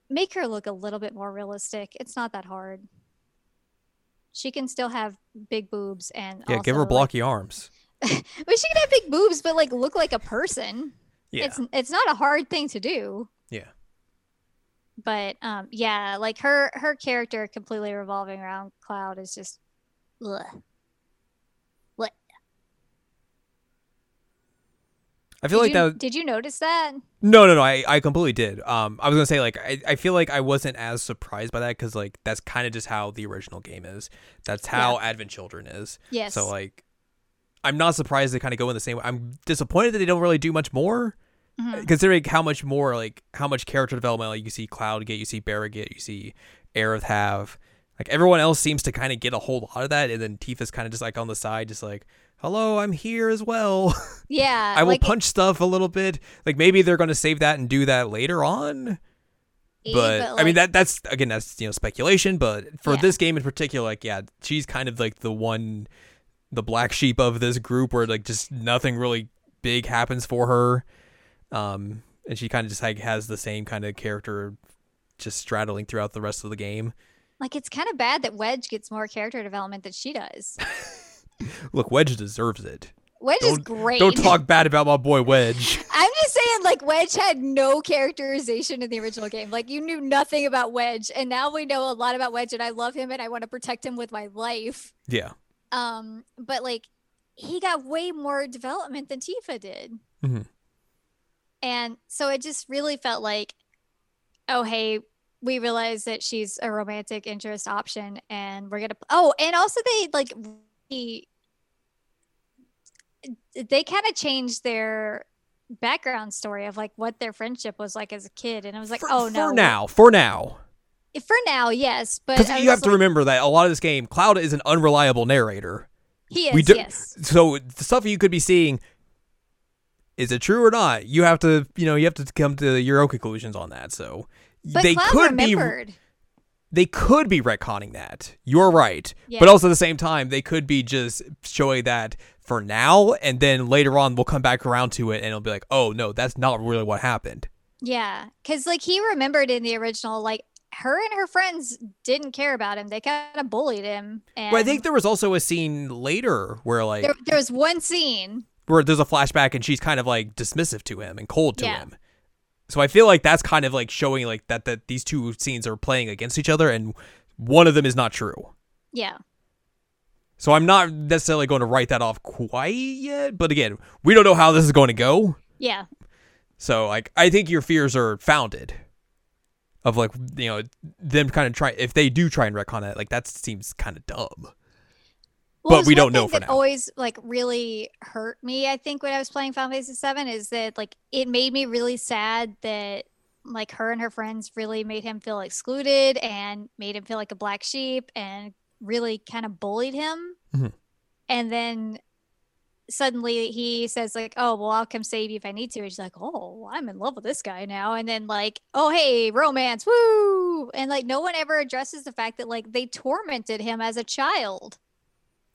make her look a little bit more realistic. It's not that hard. She can still have big boobs and Yeah, give her also, like- blocky arms. but she can have big boobs, but like look like a person. Yeah. It's it's not a hard thing to do. Yeah. But um, yeah, like her her character completely revolving around Cloud is just, ugh. what? I feel did like you, that. Did you notice that? No, no, no. I, I completely did. Um, I was gonna say like I, I feel like I wasn't as surprised by that because like that's kind of just how the original game is. That's how Advent Children is. Yes. So like, I'm not surprised they kind of go in the same way. I'm disappointed that they don't really do much more, Mhm. considering how much more like how much character development like you see Cloud get, you see Barrett get, you see Aerith have. Like everyone else seems to kind of get a whole lot of that, and then Tifa's kind of just like on the side, just like, "Hello, I'm here as well." yeah, I will like, punch stuff a little bit. Like maybe they're going to save that and do that later on. eh, But, I mean that that's again that's you know speculation. But for Yeah. this game in particular, like yeah, she's kind of like the one, the black sheep of this group where like just nothing really big happens for her. Um, and she kind of just like has the same kind of character, just straddling throughout the rest of the game. like it's kind of bad that Wedge gets more character development than she does. Look, Wedge deserves it. Wedge is Don't- great. Don't talk bad about my boy Wedge. I'm just saying, like Wedge had no characterization in the original game. Like you knew nothing about Wedge, and now we know a lot about Wedge, and I love him, and I want to protect him with my life. Yeah. Um, but like he got way more development than Tifa did, Mhm. And so it just really felt like, oh hey, we realize that she's a romantic interest option, and we're gonna. Oh, and also they like he, they kind of changed their background story of like what their friendship was like as a kid, and I was like, for, oh no, For now, for now. for now, yes, but you have to remember that a lot of this game, Cloud is an unreliable narrator. he is do- yes. So the stuff you could be seeing, is it true or not? You have to, you know, you have to come to your own conclusions on that. So But they Cloud could be, remembered. they could be retconning that. You're right, Yeah. but also at the same time, they could be just showing that for now, and then later on we'll come back around to it, and it'll be like, oh no, that's not really what happened. Yeah, because like he remembered in the original, like her and her friends didn't care about him. They kind of bullied him. And But I think there was also a scene later where like there, there was one scene. Where there's a flashback and she's kind of like dismissive to him and cold to Yeah. him. So I feel like that's kind of like showing like that that these two scenes are playing against each other and one of them is not true. Yeah, So I'm not necessarily going to write that off quite yet, but again, we don't know how this is going to go. yeah, So like I think your fears are founded. Of like you know them kind of try if they do try and retcon it like that seems kind of dumb. Well, But we don't know for that now. Always like really hurt me. I think when I was playing Final Fantasy Seven is that like it made me really sad that like her and her friends really made him feel excluded and made him feel like a black sheep and really kind of bullied him. Mhm. And then suddenly he says like, "Oh, well, I'll come save you if I need to." And she's like, "Oh, I'm in love with this guy now." And then like, "Oh, hey, romance, woo!" And like, no one ever addresses the fact that like they tormented him as a child.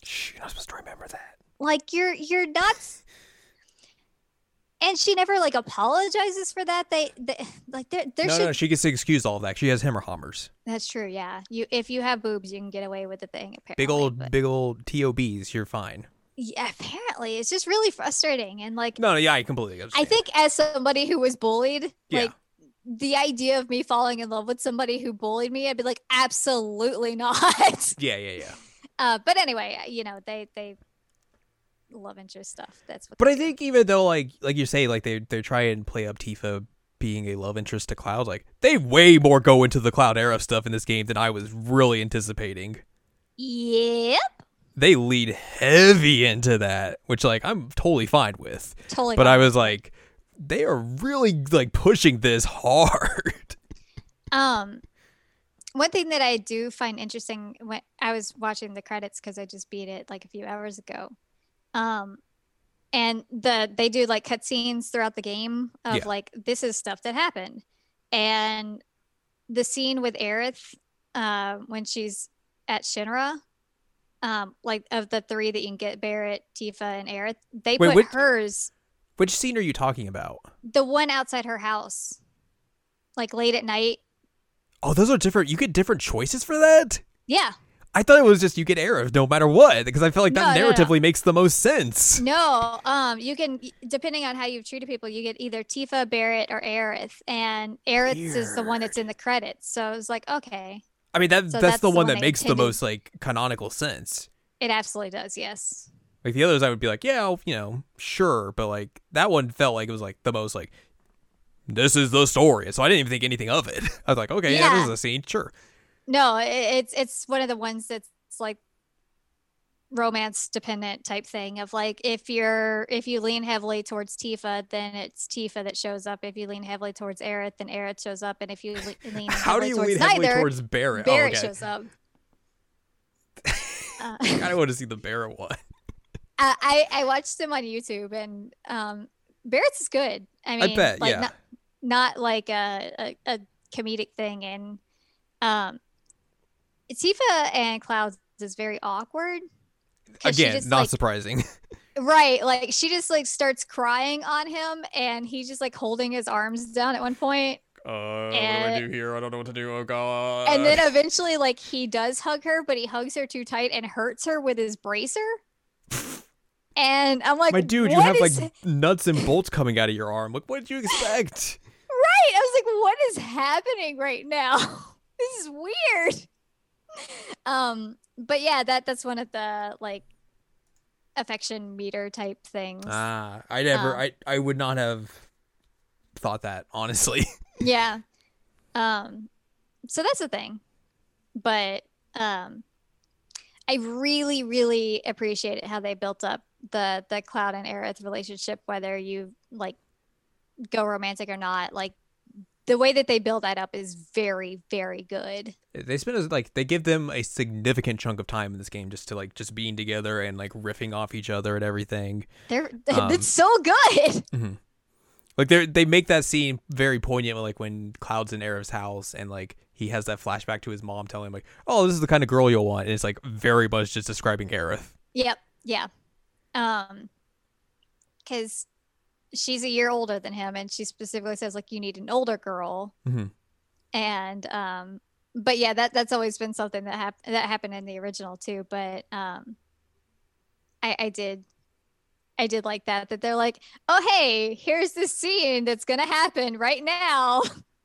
Shh, you're not supposed to remember that. Like you're you're nuts. And she never like apologizes for that. They, they like there there no, should no, she gets to excuse all of that. She has hammer hammers. That's true. Yeah, you if you have boobs, you can get away with the thing. Apparently, Big old, but- big old TOBs. You're fine. yeah, apparently, it's just really frustrating. And like, No, no, yeah, I completely I think as somebody who was bullied, Yeah. like the idea of me falling in love with somebody who bullied me, I'd be like, absolutely not. Yeah, yeah, yeah. Uh, but anyway, you know, they they love interest stuff. That's what. But I do. think even though, like, like you say, like they they try and play up Tifa being a love interest to Cloud, like they way more go into the Cloud Aerith stuff in this game than I was really anticipating. Yep, They lead heavy into that, which like I'm totally fine with. totally. But I was like, they are really like pushing this hard. Um, one thing that I do find interesting when I was watching the credits because I just beat it like a few hours ago, um, and the they do like cutscenes throughout the game of Yeah. like this is stuff that happened, and the scene with Aerith, uh, when she's at Shinra, um, like of the three that you can get Barrett, Tifa, and Aerith, they Wait, put which- hers Which scene are you talking about? the one outside her house, like late at night. Oh, those are different. You get different choices for that. Yeah, I thought it was just you get Aerith no matter what because I feel like that No, no, no. narratively makes the most sense. No, um, you can depending on how you've treated people, you get either Tifa, Barrett, or Aerith, and Aerith is the one that's in the credits. So it was like, okay, I mean that So that's, the one that they makes the most like canonical sense. it absolutely does. Yes, Like the others, I would be like, yeah, you know, sure, but like that one felt like it was like the most like this is the story. So I didn't even think anything of it. I was like, okay, yeah, this is a scene, sure. no, it, it's it's one of the ones that's like romance dependent type thing of like if you're if you lean heavily towards Tifa, then it's Tifa that shows up. If you lean heavily towards Aerith, then Aerith shows up, and if you le- lean How do heavily you towards lean heavily neither, towards Barrett? Barrett oh, okay. shows up. Uh, I kind of want to see the Barrett one. I, I I watched him on YouTube and um Barrett's is good. I mean, I bet, like yeah. not, not like a, a a comedic thing and um Tifa and Clouds is very awkward. Again, just, not like, surprising. right, like she just like starts crying on him and he's just like holding his arms down at one point Uh, what And- do here? I don't know what to do. Oh god. and then eventually like he does hug her but he hugs her too tight and hurts her with his bracer. And I'm like, my dude, you have is like nuts and bolts coming out of your arm. Like, what did you expect? Right. I was like, what is happening right now? this is weird. Um, but yeah, that that's one of the like affection meter type things. Ah, I never, Um, I, I would not have thought that honestly. yeah. Um, so that's the thing. But um I really, really appreciated how they built up the the Cloud and Aerith relationship, whether you like go romantic or not. Like the way that they build that up is very, very good. they spend like they give them a significant chunk of time in this game just to like just being together and like riffing off each other and everything. They're Um, it's so good. Like they they make that scene very poignant, like when Cloud's in Aerith's house and like he has that flashback to his mom telling him like, "Oh, this is the kind of girl you'll want," and it's like very much just describing Aerith. Yep. Yeah. Um cuz she's a year older than him and she specifically says like you need an older girl. Mhm. And um but yeah, that that's always been something that happened that happened in the original too, but um I I did I did like that that they're like, "Oh hey, here's the scene that's going to happen right now."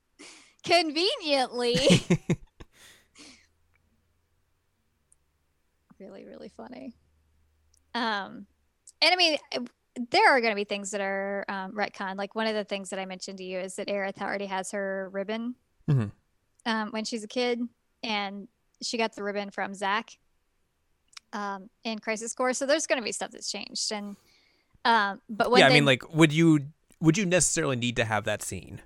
Conveniently. really really funny um and i mean there are going to be things that are um, retcon like one of the things that i mentioned to you is that Aerith already has her ribbon Mhm. um, when she's a kid and she got the ribbon from zack um, in crisis core so there's going to be stuff that's changed and um, but when yeah, I mean, like, would you would you necessarily need to have that scene?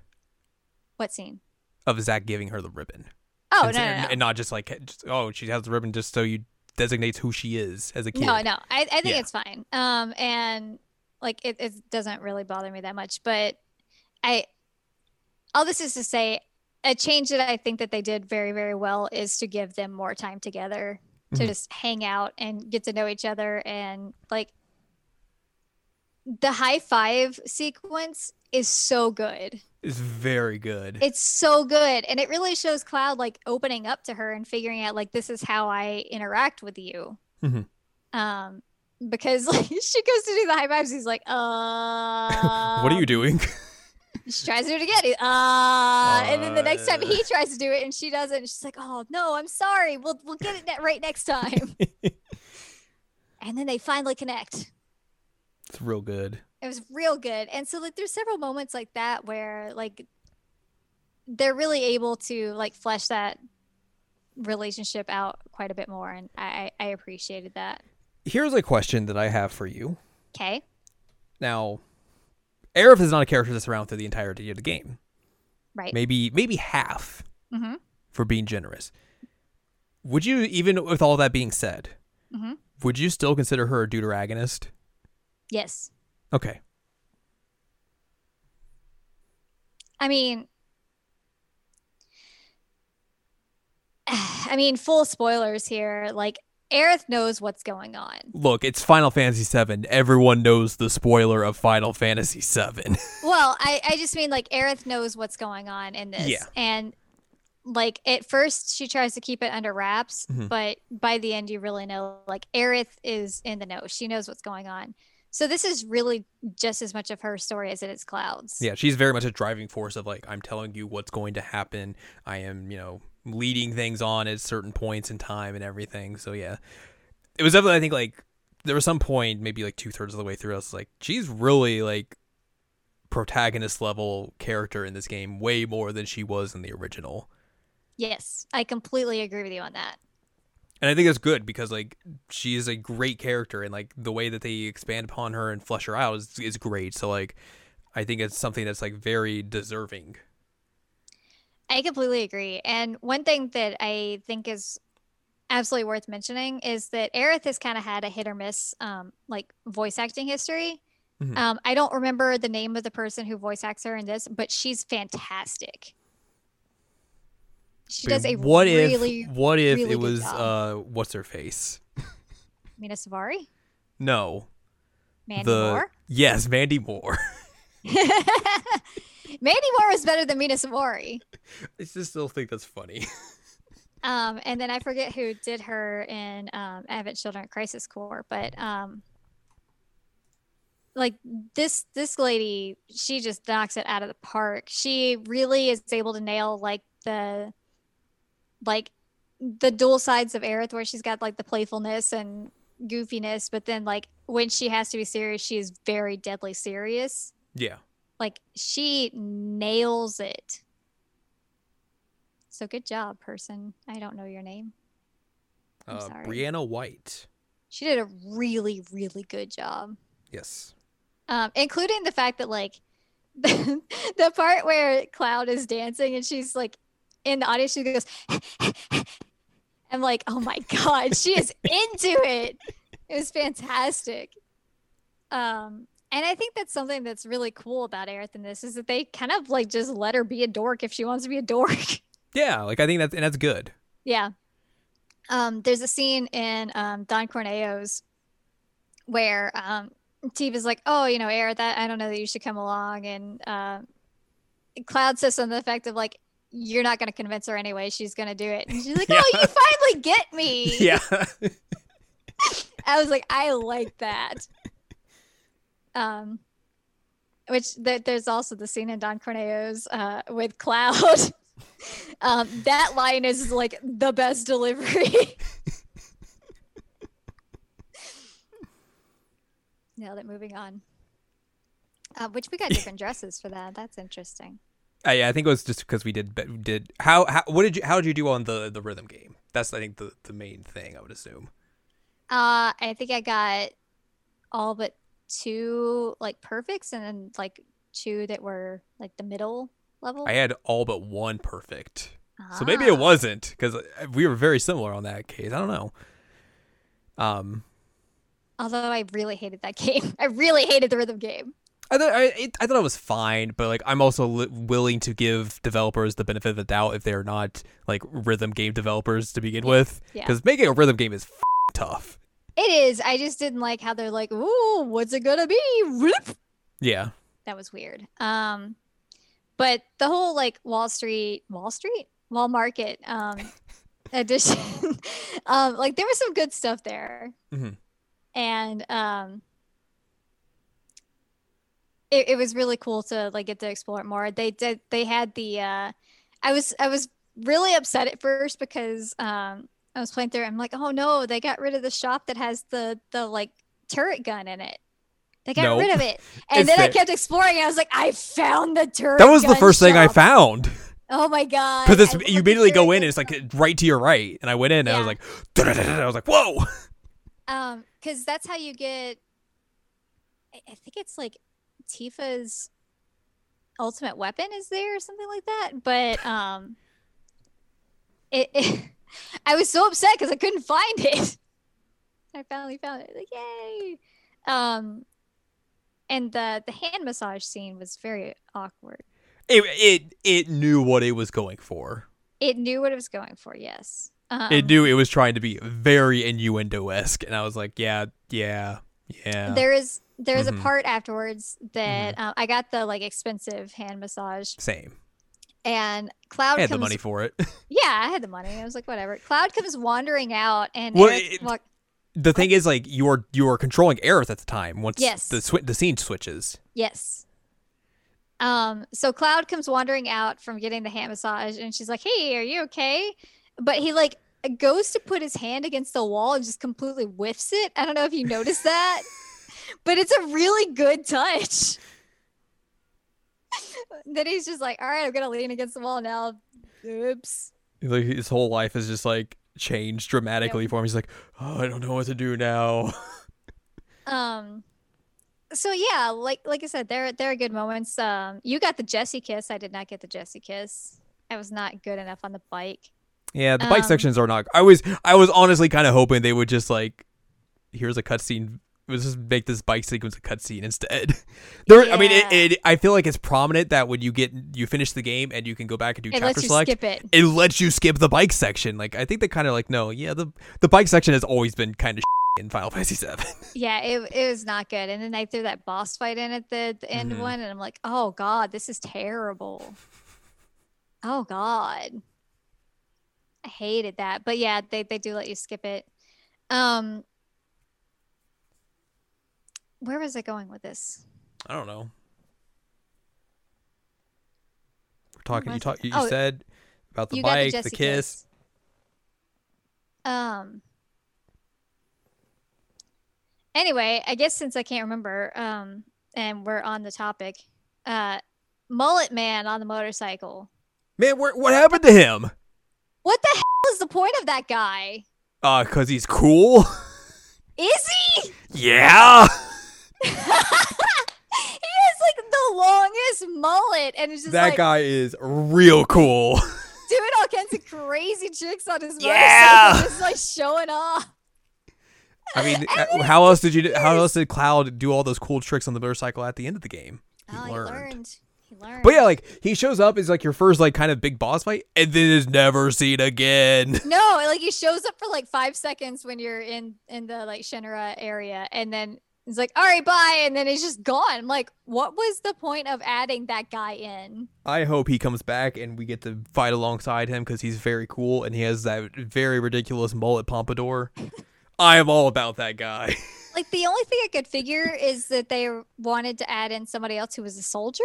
What scene? of Zack giving her the ribbon. Oh and, no, no, no. and not just like just, oh she has the ribbon just so you designates who she is as a kid. No, no. I, I think Yeah. it's fine. Um, and like it, it doesn't really bother me that much. But I, all this is to say, a change that I think that they did very, very well is to give them more time together to Mhm. just hang out and get to know each other and like the high five sequence is so good. It's very good. It's so good. And it really shows Cloud like opening up to her and figuring out like this is how I interact with you. Mhm. Um because like she goes to do the high fives, he's like, uh what are you doing? She tries to do it again. he- Uh, and then the next time Uh. he tries to do it and she doesn't, she's like, Oh no, I'm sorry. We'll we'll get it right next time. and then they finally connect. it's real good. It was real good. And so like there's several moments like that where like they're really able to like flesh that relationship out quite a bit more and I I appreciated that. Here's a question that I have for you. Okay. Now, Aerith is not a character that's around through the entirety of the game. Right. Maybe maybe half Mm-hmm. for being generous. Would you even with all that being said, Mhm. would you still consider her a deuteragonist? Yes. Okay. I mean, I mean, full spoilers here. Like, Aerith knows what's going on. Look, it's Final Fantasy VII. Everyone knows the spoiler of Final Fantasy VII. Well, I, I just mean like Aerith knows what's going on in this. Yeah. And like at first she tries to keep it under wraps, Mhm. but by the end you really know like Aerith is in the know. She knows what's going on. So this is really just as much of her story as it is Cloud's. yeah, she's very much a driving force of like I'm telling you what's going to happen. I am, you know, leading things on at certain points in time and everything. So yeah, it was definitely I think like there was some point maybe like two thirds of the way through. I was like, she's really like protagonist level character in this game, way more than she was in the original. Yes, I completely agree with you on that. And I think that's good because like she is a great character and like the way that they expand upon her and flesh her out is is great. So like I think it's something that's like very deserving. I completely agree. And one thing that I think is absolutely worth mentioning is that Aerith has kind of had a hit or miss, um, like voice acting history. Mhm. Um, I don't remember the name of the person who voice acts her in this, but she's fantastic. She does a what really if what if really it was uh what's her face? Mena Suvari, No. Mandy the Moore. Yes, Mandy Moore. Mandy Moore is better than Mena Suvari. I just still think that's funny. Um, and then I forget who did her in um, Advent Children at Crisis Core, but um, like this this lady, she just knocks it out of the park. She really is able to nail like the like the dual sides of Aerith, where she's got like the playfulness and goofiness, but then like when she has to be serious, she is very deadly serious. yeah. Like she nails it. So good job, person. I don't know your name. I'm Uh, sorry. Briana White. She did a really, really good job. Yes. Um, including the fact that like the, the part where Cloud is dancing and she's like in the audience, she goes, I'm like, oh my god, she is into it. It was fantastic. Um, and I think that's something that's really cool about Aerith in this is that they kind of like just let her be a dork if she wants to be a dork. Yeah, like I think that's and that's good. Yeah. Um, there's a scene in um, Don Corneo's where um, is like, "Oh, you know, Aerith, that I don't know that you should come along," and uh, Cloud says something to the effect of like, "You're not going to convince her anyway. She's going to do it." And she's like, "Oh, you finally get me." Yeah. I was like, I like that. Um, which th- there's also the scene in Don Corneo's uh, with Cloud. um, that line is like the best delivery. Nailed it. Moving on. Uh, which we got different dresses for that. That's interesting. Uh, yeah, I think it was just because we did did how, how what did you how did you do on the the rhythm game? That's I think the the main thing I would assume. Uh, I think I got all but two like perfects, and then like two that were like the middle level? I had all but one perfect. So maybe it Ah. wasn't because we were very similar on that case. I don't know. Um, Although I really hated that game. I really hated the rhythm game. I thought I, it, I thought it was fine, but like I'm also li- willing to give developers the benefit of the doubt if they're not like rhythm game developers to begin with, yeah. because making a rhythm game is f- tough. It is. I just didn't like how they're like, "Ooh, what's it gonna be?" Yeah, That was weird. Um, but the whole like Wall Street, Wall Street, Wall Market um edition, um, like there was some good stuff there, Mhm. and um, it, it was really cool to like get to explore it more. They did. They had the. Uh, I was I was really upset at first because um I was playing through. I'm like, oh no, they got rid of the shop that has the the like turret gun in it. They got No. rid of it, and then I kept exploring. And I was like, I found the turret. that was the first thing I found Oh my god! because I it's love you immediately go in and it's like right to your right, and I went in and I was like. I was like, whoa. um, because that's how you get. I I think it's like Tifa's ultimate weapon is there or something like that. But um, it, it I was so upset because I couldn't find it. I finally found it. Like yay! Um, and the the hand massage scene was very awkward. It it it knew what it was going for. It knew what it was going for. Yes. Um, it knew it was trying to be very innuendo esque, and I was like, yeah, yeah, yeah. There is there is Mhm. a part afterwards that Mm-hmm. um, I got the like expensive hand massage, Same. And Cloud I had comes. the money for it. Yeah, I had the money. I was like, whatever. Cloud comes wandering out, and Well, it- walk- the thing is, like, you are you are controlling Aerith at the time once Yes. the swi- the scene switches. yes. Um. So Cloud comes wandering out from getting the hand massage, and she's like, "Hey, are you okay?" But he like goes to put his hand against the wall and just completely whiffs it. I don't know if you noticed that, but it's a really good touch. then he's just like, "All right, I'm gonna lean against the wall now." Oops. Like his whole life has just like changed dramatically for him. He's like, oh, I don't know what to do now. Um so yeah, like like I said, there there are good moments. Um you got the Jesse kiss. I did not get the Jesse kiss. I was not good enough on the bike. yeah, the bike Um, sections are not. I was I was honestly kind of hoping they would just like, here's a cutscene. Let's just make this bike sequence a cutscene instead. There, I mean, it, it. I feel like it's prominent that when you get you finish the game and you can go back and do It chapter select, skip it. it lets you skip the bike section. Like I think they kind of like no, yeah, the the bike section has always been kind of in Final Fantasy Seven. Yeah, it it was not good. And then I threw that boss fight in at the, the end Mhm. one and I'm like, oh god, this is terrible. Oh god. I hated that. But yeah, they, they do let you skip it. Um where was I going with this? I don't know. We're talking. You talk. You Oh, said about the bike, the the, Jesse kiss. Um. Anyway, I guess since I can't remember, um, and we're on the topic, uh, mullet man on the motorcycle. Man, where, what happened to him? What the hell is the point of that guy? Uh, cause he's cool. Is he? yeah. he has like the longest mullet, and it's just That like guy is real cool. doing all kinds of crazy tricks on his motorcycle, Yeah. just like showing off. I mean, And uh, then how else did you? do- How else did Cloud do all those cool tricks on the motorcycle at the end of the game? He oh, learned. he learned. He learned. But yeah, like he shows up as like your first like kind of big boss fight, and then is never seen again. No, like he shows up for like five seconds when you're in in the like Shinra area, and then he's like, "All right, bye," and then he's just gone. I'm like, what was the point of adding that guy in? I hope he comes back and we get to fight alongside him because he's very cool and he has that very ridiculous mullet pompadour. I am all about that guy. Like the only thing I could figure is that they wanted to add in somebody else who was a soldier,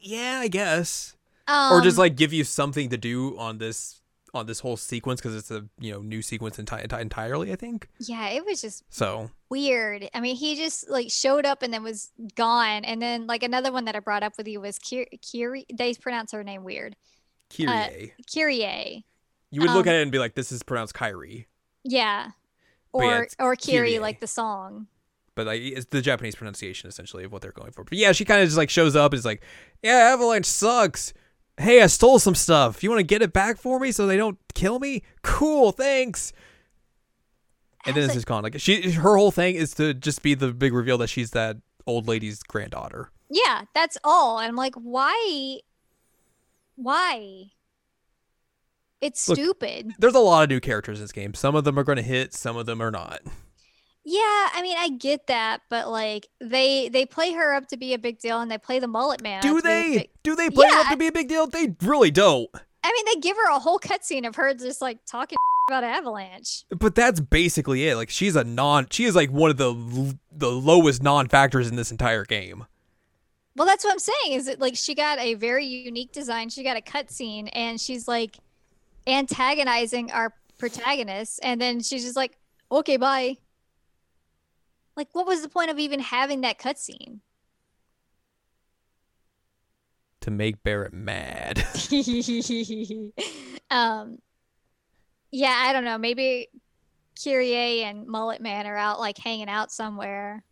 yeah, I guess. um, or just like give you something to do on this on this whole sequence because it's a you know new sequence enti- enti- entirely. I think yeah, it was just so. weird. I mean, he just like showed up and then was gone. And then like another one that I brought up with you was Kiri. Kiri they pronounce her name weird. Kyrie, Kyrie. you would look um, at it and be like, "This is pronounced Kyrie." Yeah. But yeah, Or or Kiri Kyrie. like the song. but like it's the Japanese pronunciation essentially of what they're going for. But yeah, she kind of just like shows up and is like, "Yeah, Avalanche sucks. Hey, I stole some stuff. You want to get it back for me so they don't kill me? Cool, thanks." And then it's just gone. Like she, her whole thing is to just be the big reveal that she's that old lady's granddaughter. Yeah, that's all. And I'm like, why? Why? It's Look- stupid. There's a lot of new characters in this game. Some of them are going to hit, some of them are not. Yeah, I mean, I get that, but like they they play her up to be a big deal, and they play the mullet man. Do up to be a they? big- Do they play Yeah, up to be a big deal? They really don't. I mean, they give her a whole cutscene of her just like talking about Avalanche. But that's basically it. Like she's a non. She is like one of the the lowest non factors in this entire game. Well, that's what I'm saying. Is it like she got a very unique design? She got a cutscene, and she's like antagonizing our protagonist, and then she's just like, "Okay, bye." Like, what was the point of even having that cutscene? To make Barrett mad. um, yeah, I don't know. Maybe Kyrie and Mullet Man are out like hanging out somewhere.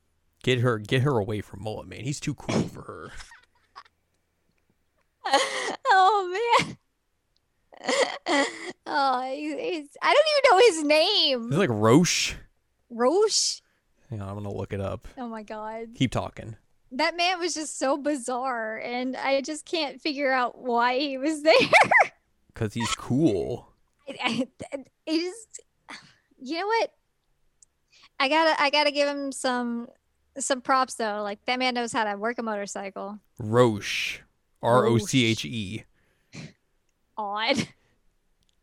Get her, get her away from Mullet Man. He's too cool for her. oh man. oh, he's, he's, I don't even know his Is name. it like Roche? Roche. Hang on, I'm gonna look it up. Oh my god. Keep talking. That man was just so bizarre and I just can't figure out why he was there. Cause he's cool. it, I- it is you know what? I gotta I gotta give him some some props though. Like that man knows how to work a motorcycle. Roche. R O C H E. Odd.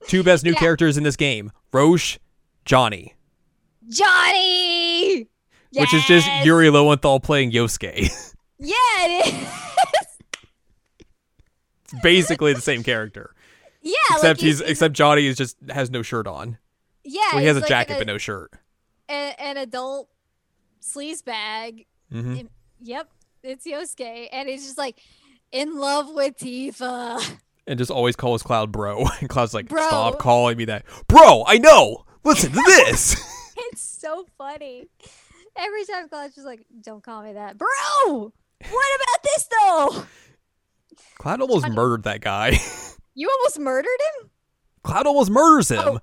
Two best new Yeah. characters in this game. Roche, Johnny. Johnny Which is just Yuri Lowenthal playing Yosuke. Yeah, it is. it's basically the same character. yeah, Except like he's except Johnny is just has no shirt on. yeah. Well, he has a like jacket an, but no shirt. a- an adult sleaze bag. hmm Yep, it's Yosuke, and he's just like in love with Tifa. And just always calls Cloud bro. And Cloud's like, Bro. stop calling me that. Bro, I know. Listen to this. It's so funny. Every time Cloud's just like, "Don't call me that, bro." What about this though? Cloud almost Johnny. murdered that guy. You almost murdered him. Cloud almost murders him Oh.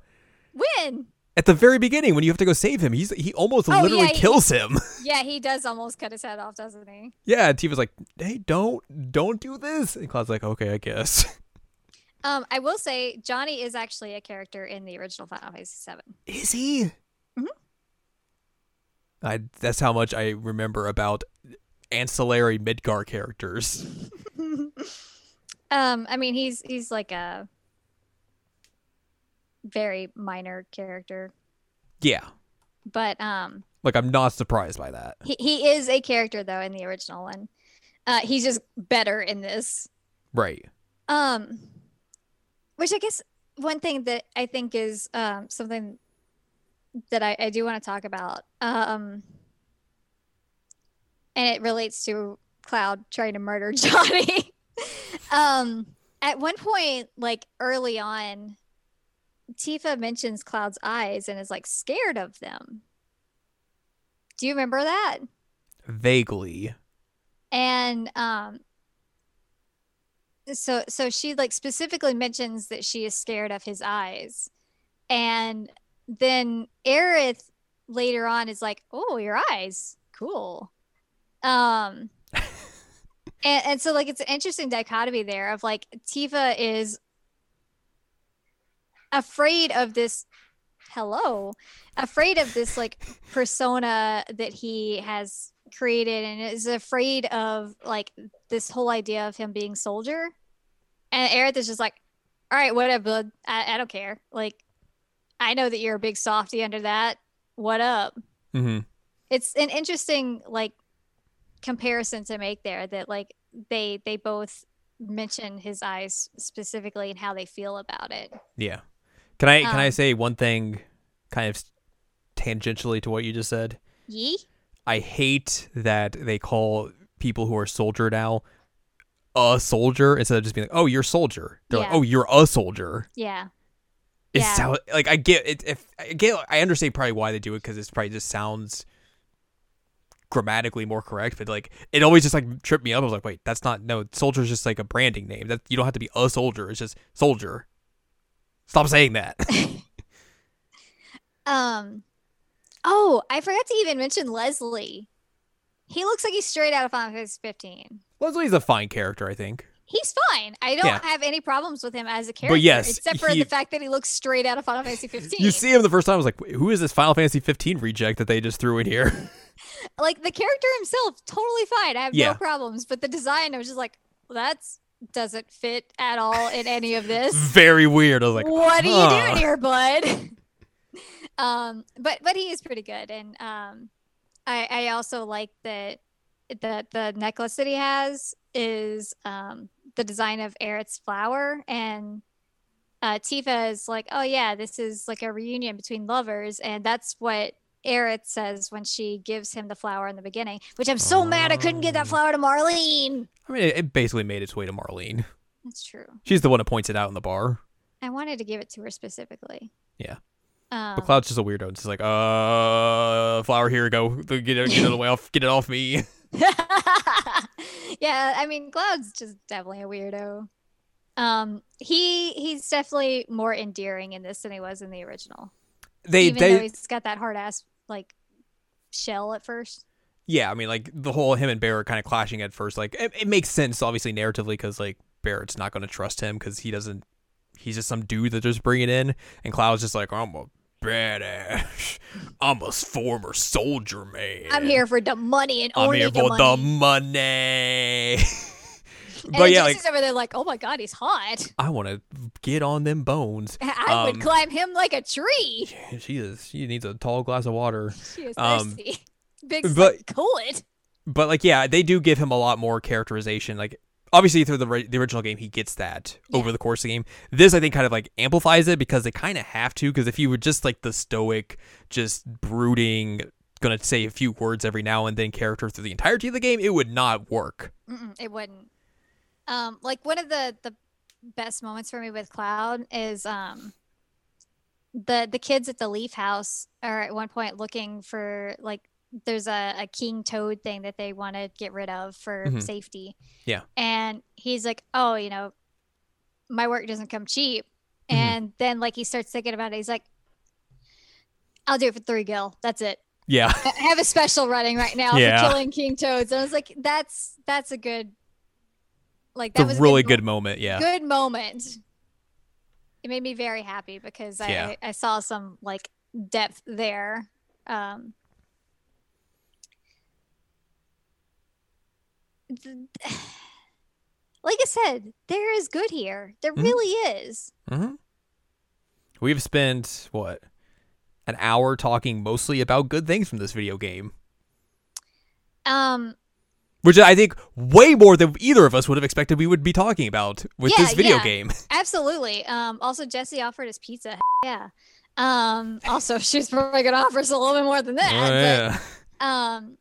When? at the very beginning when you have to go save him. He's he almost Oh, literally yeah, he- kills him. Yeah, he does almost cut his head off, doesn't he? yeah, and Tifa's like, "Hey, don't don't do this." And Cloud's like, "Okay, I guess." Um, I will say Johnny is actually a character in the original Final Fantasy Seven. Is he? I that's how much I remember about ancillary Midgar characters. um, I mean, he's he's like a very minor character, Yeah. but um, Like I'm not surprised by that. he he is a character though in the original one. Uh, he's just better in this. Right. Um, which I guess one thing that I think is um something that I, I do want to talk about. Um, and it relates to Cloud trying to murder Johnny. um, at one point, like early on, Tifa mentions Cloud's eyes and is like scared of them. Do you remember that? Vaguely. and um so so she like specifically mentions that she is scared of his eyes and then Aerith later on is like oh your eyes. Cool. Um and, and so like it's an interesting dichotomy there of like tifa is afraid of this hello afraid of this like persona that he has created and is afraid of like this whole idea of him being soldier. And Aerith is just like all right whatever bud. I, I don't care. Like i know that you're a big softy under that what up hmm it's an interesting like comparison to make there that like they they both mention his eyes specifically and how they feel about it Yeah. Can I can I Um, say one thing kind of tangentially to what you just said? yee I hate that they call people who are soldier now a soldier instead of just being like, "Oh, you're soldier." They're like, "Oh, you're a soldier." yeah It Yeah. sound like I get it. If I get, I understand probably why they do it because it's probably just sounds grammatically more correct, but like it always just like tripped me up. I was like, wait, that's not no soldier is just like a branding name. That you don't have to be a soldier. It's just soldier. Stop saying that. Um, oh, I forgot to even mention Leslie. He looks like he's straight out of Final Fantasy 15. Leslie's a fine character, I think. He's fine. I don't Yeah. have any problems with him as a character. yes, except for he- the fact that he looks straight out of Final Fantasy 15. You see him the first time, I was like, who is this Final Fantasy 15 reject that they just threw in here? like the character himself, totally fine. I have Yeah. no problems. But the design, I was just like, well, that's doesn't fit at all in any of this. Very weird. I was like, what are you doing here, bud? um, but but he is pretty good, and um, I I also like that that the necklace that he has is um the design of Aerith's flower, and uh, Tifa is like, oh yeah, this is like a reunion between lovers, and that's what. Aerith says when she gives him the flower in the beginning, which I'm so mad I couldn't get that Oh. flower to Marlene. I mean, it, it basically made its way to Marlene. That's true. She's the one who points it out in the bar. I wanted to give it to her specifically. Yeah. Um, But Cloud's just a weirdo. It's like, uh, flower, here, go. Get it, get it away off, get it off me. yeah, I mean, Cloud's just definitely a weirdo. Um, he he's definitely more endearing in this than he was in the original. They, Even though they, he's got that hard ass like shell at first. yeah. I mean, like the whole him and Barret kind of clashing at first. Like, it, it makes sense, obviously, narratively, because like Barret's not going to trust him because he doesn't. He's just some dude that just bringing in, and Cloud's just like, I'm a badass. I'm a former soldier man. I'm here for the money and I'm only here the for money. the money. and but yeah, like over there like, oh my god, he's hot. I want to get on them bones. I would Um, climb him like a tree. She is. She needs a tall glass of water. She is um, thirsty. Big's but- like, cool it. But like, yeah, they do give him a lot more characterization. Like, obviously through the the original game, he gets that over the course of the game. This, I think, kind of like amplifies it because they kind of have to. Because if you were just like the stoic, just brooding, gonna say a few words every now and then character through the entirety of the game, it would not work. Mm-mm, it wouldn't. Um, like one of the the best moments for me with Cloud is um the the kids at the Leaf House are at one point looking for like there's a, a king toad thing that they want to get rid of for Mhm. safety. Yeah. And he's like, Oh, you know, my work doesn't come cheap. Mhm. And then like he starts thinking about it, he's like, I'll do it for three gil. That's it. Yeah, I have a special running right now Yeah. for killing king toads. And I was like, that's that's a good like it's that a was really mo- good moment. Yeah, good moment. It made me very happy because I, Yeah. I, I saw some like depth there. Um like I said, there is good here. There Mhm. really is. hmm We've spent what an hour talking mostly about good things from this video game. Um Which I think way more than either of us would have expected we would be talking about with Yeah, this video yeah. game. Absolutely. Um, also, Jessie offered us pizza. Yeah. Um, also, she's probably gonna offer us a little bit more than that. Oh, yeah. But, um,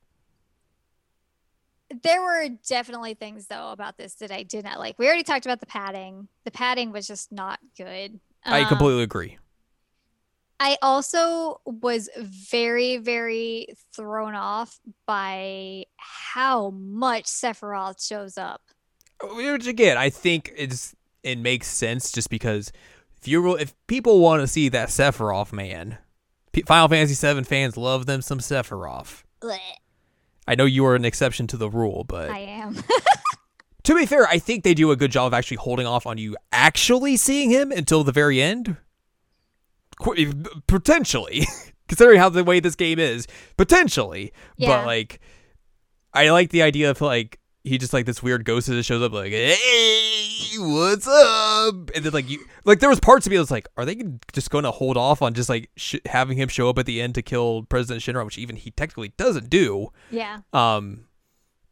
there were definitely things though about this that I did not like. We already talked about the padding. The padding was just not good. I Um, completely agree. I also was very, very thrown off by how much Sephiroth shows up. Which again, I think it's it makes sense just because if you if people want to see that Sephiroth man, Final Fantasy VII fans love them some Sephiroth. Blech, I know you are an exception to the rule, but I am. to be fair, I think they do a good job of actually holding off on you actually seeing him until the very end. Qu- Potentially, considering how the way this game is, potentially. Yeah. But like, I like the idea of like he just like this weird ghost that just shows up like, hey, what's up? And then like you like there was parts of me that's like, are they just going to hold off on just like sh- having him show up at the end to kill President Shinra, which even he technically doesn't do yeah. um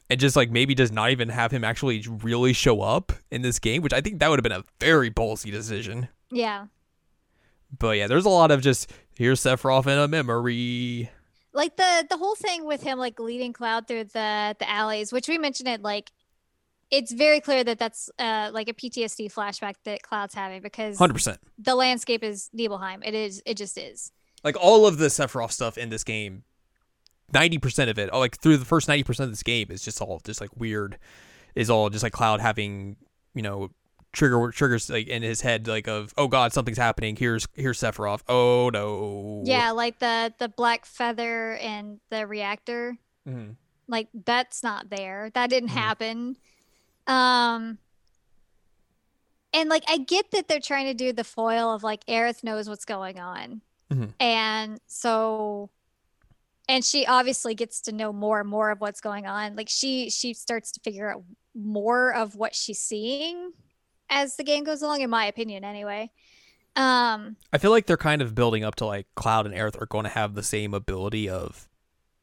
and just like maybe does not even have him actually really show up in this game which i think that would have been a very ballsy decision Yeah. but yeah there's a lot of just here's sephiroth in a memory like the the whole thing with him like leading cloud through the the alleys which we mentioned it like it's very clear that that's uh like a ptsd flashback that cloud's having because 100% the landscape is nibelheim. It is it just is. Like all of the sephiroth stuff in this game ninety percent of it, oh, like through the first ninety percent of this game, is just all just like weird. Is all just like Cloud having you know trigger triggers like in his head like of oh god something's happening here's here's Sephiroth oh no Yeah, like the the black feather and the reactor. Mhm. Like that's not there. That didn't Mhm. happen. Um and like I get that they're trying to do the foil of like Aerith knows what's going on. Mhm. And so and she obviously gets to know more and more of what's going on. Like she she starts to figure out more of what she's seeing as the game goes along in my opinion anyway. Um I feel like they're kind of building up to like Cloud and Aerith are going to have the same ability of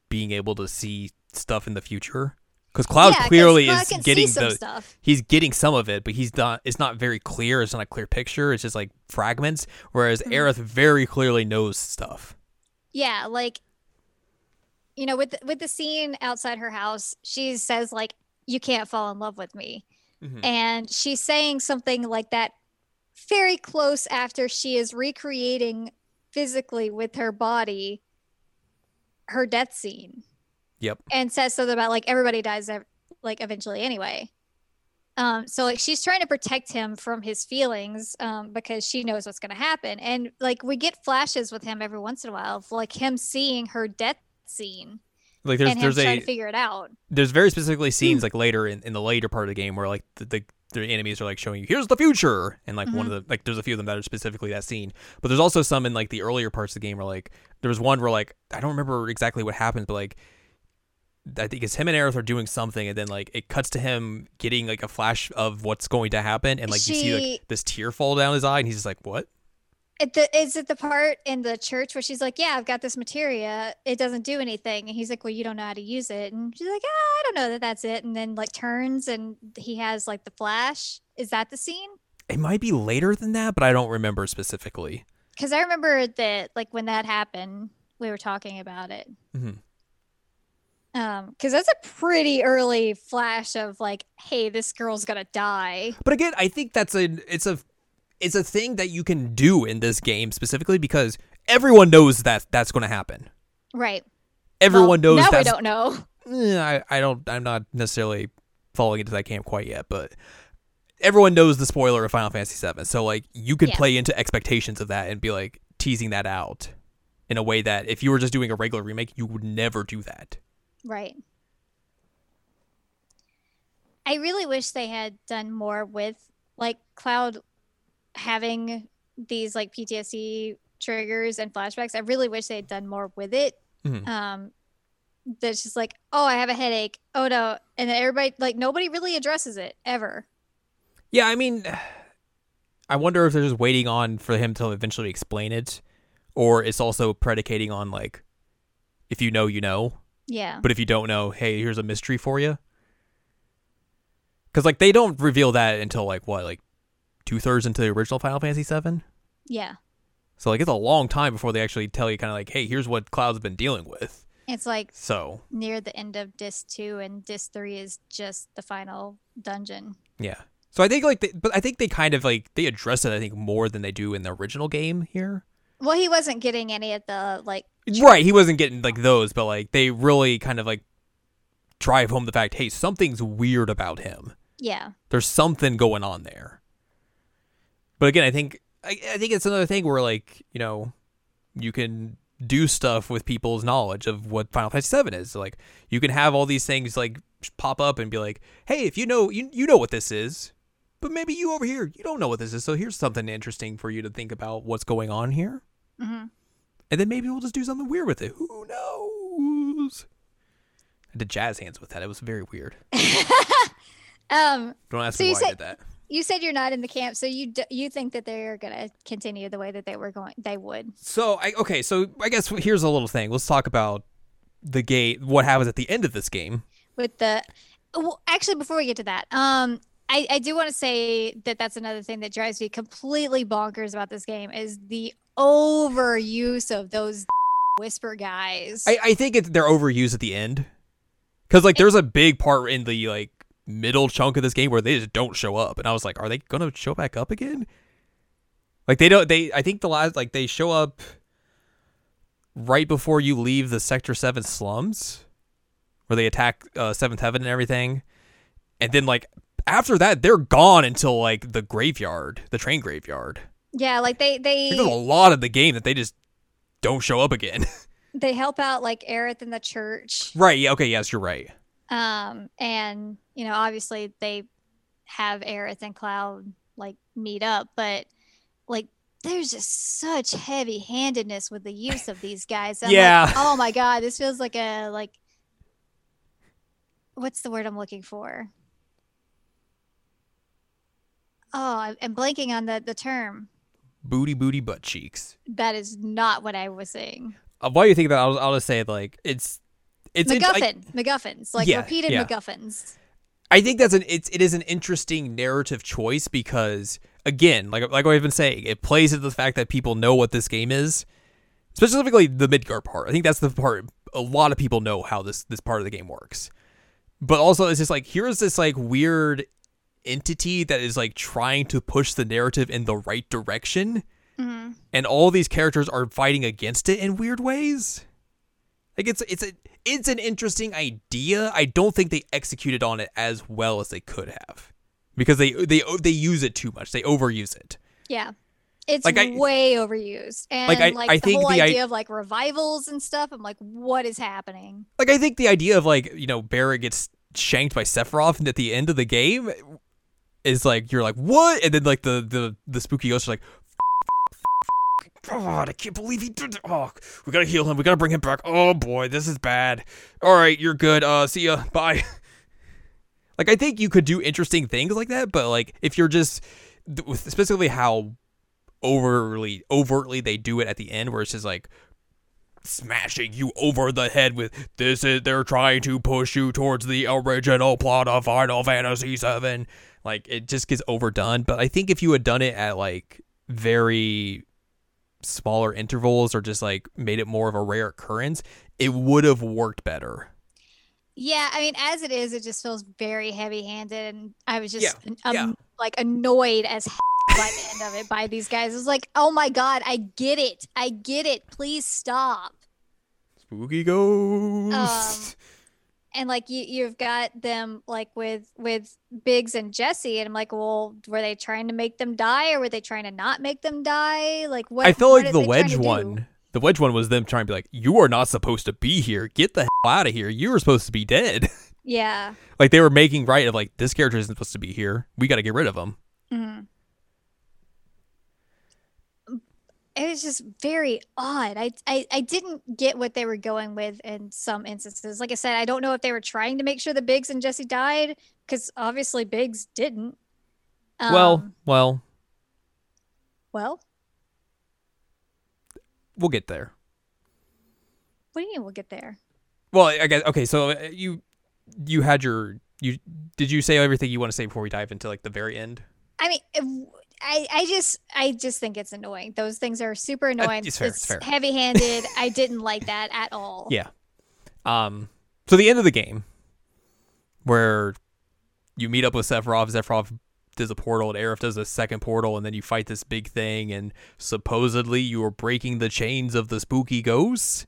being able to see stuff in the future because Cloud yeah, clearly Cloud is getting the stuff. he's getting some of it, but he's not. It's not very clear. It's not a clear picture. It's just like fragments. Whereas Mhm. Aerith very clearly knows stuff. Yeah, like you know, with with the scene outside her house, she says like, "You can't fall in love with me," Mhm. and she's saying something like that very close after she is recreating physically with her body her death scene Yep. and says something about like everybody dies like eventually anyway um so like she's trying to protect him from his feelings um because she knows what's going to happen and like we get flashes with him every once in a while of like him seeing her death scene Like there's there's trying a to figure it out. there's very specifically scenes hmm. like later in, in the later part of the game where like the, the the enemies are like showing you here's the future! And like one of mm-hmm. the like there's a few of them that are specifically that scene. But there's also some in like the earlier parts of the game where like there was one where like i don't remember exactly what happens but like i think it's him and Aerith are doing something and then like it cuts to him getting like a flash of what's going to happen and like you see like this tear fall down his eye and he's just like what It the, is it the part in the church where she's like, "Yeah, I've got this materia. It doesn't do anything," and he's like, "Well, you don't know how to use it," and she's like, "Ah, I don't know that that's it." And then like turns and he has like the flash. Is that the scene? it might be later than that but i don't remember specifically Because I remember that like when that happened, we were talking about it. Mhm. Um, because that's a pretty early flash of like, "Hey, this girl's gonna die." But again, I think that's a it's a it's a thing that you can do in this game specifically because everyone knows that that's going to happen. Right. Everyone Well, knows Now we don't know. Eh, I I don't I'm not necessarily falling into that camp quite yet, but everyone knows the spoiler of Final Fantasy VII. So like you could Yeah. play into expectations of that and be like teasing that out in a way that if you were just doing a regular remake, you would never do that. Right. I really wish they had done more with like Cloud having these like PTSD triggers and flashbacks. I really wish they had done more with it. Mhm. Um that's just like, oh, I have a headache. Oh no. And then everybody like nobody really addresses it ever. Yeah, I mean, I wonder if they're just waiting on for him to eventually explain it, or it's also predicating on like, if you know, you know, Yeah. but if you don't know, hey, here's a mystery for you. Because like they don't reveal that until like what, like two thirds into the original Final Fantasy VII. Yeah. So like it's a long time before they actually tell you kind of like, hey, here's what Cloud's been dealing with. It's like So near the end of disc 2 and disc 3 is just the final dungeon. yeah. So I think like, they, but I think they kind of like they address it. I think more than they do in the original game here. Well, he wasn't getting any of the like Right, he wasn't getting like those, but like they really kind of like drive home the fact, hey, something's weird about him. yeah. There's something going on there. But again, I think I, I think it's another thing where like you know you can do stuff with people's knowledge of what Final Fantasy VII is. Like you can have all these things like pop up and be like, hey, if you know you you know what this is, but maybe you over here you don't know what this is. So here's something interesting for you to think about what's going on here. hmm And then maybe we'll just do something weird with it. Who knows? I did jazz hands with that. It was very weird. Um, Don't ask So me why I did that. You said you're not in the camp, so you d- you think that they're gonna continue the way that they were going? They would. So I okay. So I guess here's a little thing. Let's talk about the gate. What happens at the end of this game? with the well, actually before we get to that um I, I do want to say that that's another thing that drives me completely bonkers about this game is the overuse of those whisper guys I, I think it's, they're overused at the end because like there's a big part in the like middle chunk of this game where they just don't show up, and I was like, are they gonna show back up again? Like they don't. They I think the last like they show up right before you leave the Sector 7 slums where they attack uh, Seventh Heaven and everything. And then, like, after that, they're gone until, like, the graveyard, the train graveyard. Yeah, like they they There's a lot of the game that they just don't show up again. they help out like Aerith in the church. right. Yeah. Okay. Yes, you're right. Um, and you know, obviously they have Aerith and Cloud like meet up, but like there's just such heavy handedness with the use of these guys. I'm like, Yeah. oh my god, this feels like a like what's the word I'm looking for? Oh, I'm blanking on the the term. Booty, booty, butt cheeks. That is not what I was saying. Uh, while you think that, I'll, I'll just say, like, it's. It's MacGuffin, MacGuffins, like Yeah, repeated yeah. MacGuffins. I think that's an it's it is an interesting narrative choice because again, like like I've been saying, it plays into the fact that people know what this game is, specifically the Midgar part. I think that's the part a lot of people know how this this part of the game works. But also, it's just like here's this like weird entity that is like trying to push the narrative in the right direction, hmm and all these characters are fighting against it in weird ways. Like it's it's a it's an interesting idea. I don't think they executed on it as well as they could have because they they they use it too much. They overuse it. Yeah. It's Like, I- way overused. And Like, like, I- I the think whole the i- idea of like revivals and stuff, I'm like, what is happening? Like I think the idea of like you know Barret gets shanked by Sephiroth and at the end of the game is like you're like what, and then like the the the spooky ghost are like. God, I can't believe he did. it. Oh, we gotta heal him. We gotta bring him back. Oh boy, this is bad. All right, you're good. Uh, see ya. Bye. Like I think you could do interesting things like that, but like if you're just specifically how overly overtly they do it at the end, where it's just like smashing you over the head with this is they're trying to push you towards the original plot of Final Fantasy VII. Like it just gets overdone. But I think if you had done it at like very smaller intervals or just like made it more of a rare occurrence, it would have worked better. Yeah, I mean, as it is, it just feels very heavy handed. And I was just Yeah, um, yeah. like annoyed as by the end of it by these guys. It was like, oh my God, I get it. I get it. Please stop. Spooky ghost. And like you you've got them like with with Biggs and Jessie and I'm like well were they trying to make them die or were they trying to not make them die like what I feel what like the wedge do? one, the wedge one was them trying to be like, "You are not supposed to be here. Get the hell out of here. You were supposed to be dead." yeah like they were making right of like this character isn't supposed to be here. We got to get rid of him. Mhm. It was just very odd I, I I didn't get what they were going with in some instances like I said I don't know if they were trying to make sure that Biggs and Jessie died because obviously Biggs didn't well, Um, well, well we'll get there. what do you mean we'll get there Well, I guess okay. So uh, you you had your you did you say everything you want to say before we dive into like the very end? I mean, I, I just I just think it's annoying. Those things are super annoying. it's fair, it's fair. heavy handed. I didn't like that at all. Yeah. Um. So the end of the game, where you meet up with Sephiroth, Sephiroth does a portal, and Aerith does a second portal, and then you fight this big thing, and supposedly you are breaking the chains of the spooky ghosts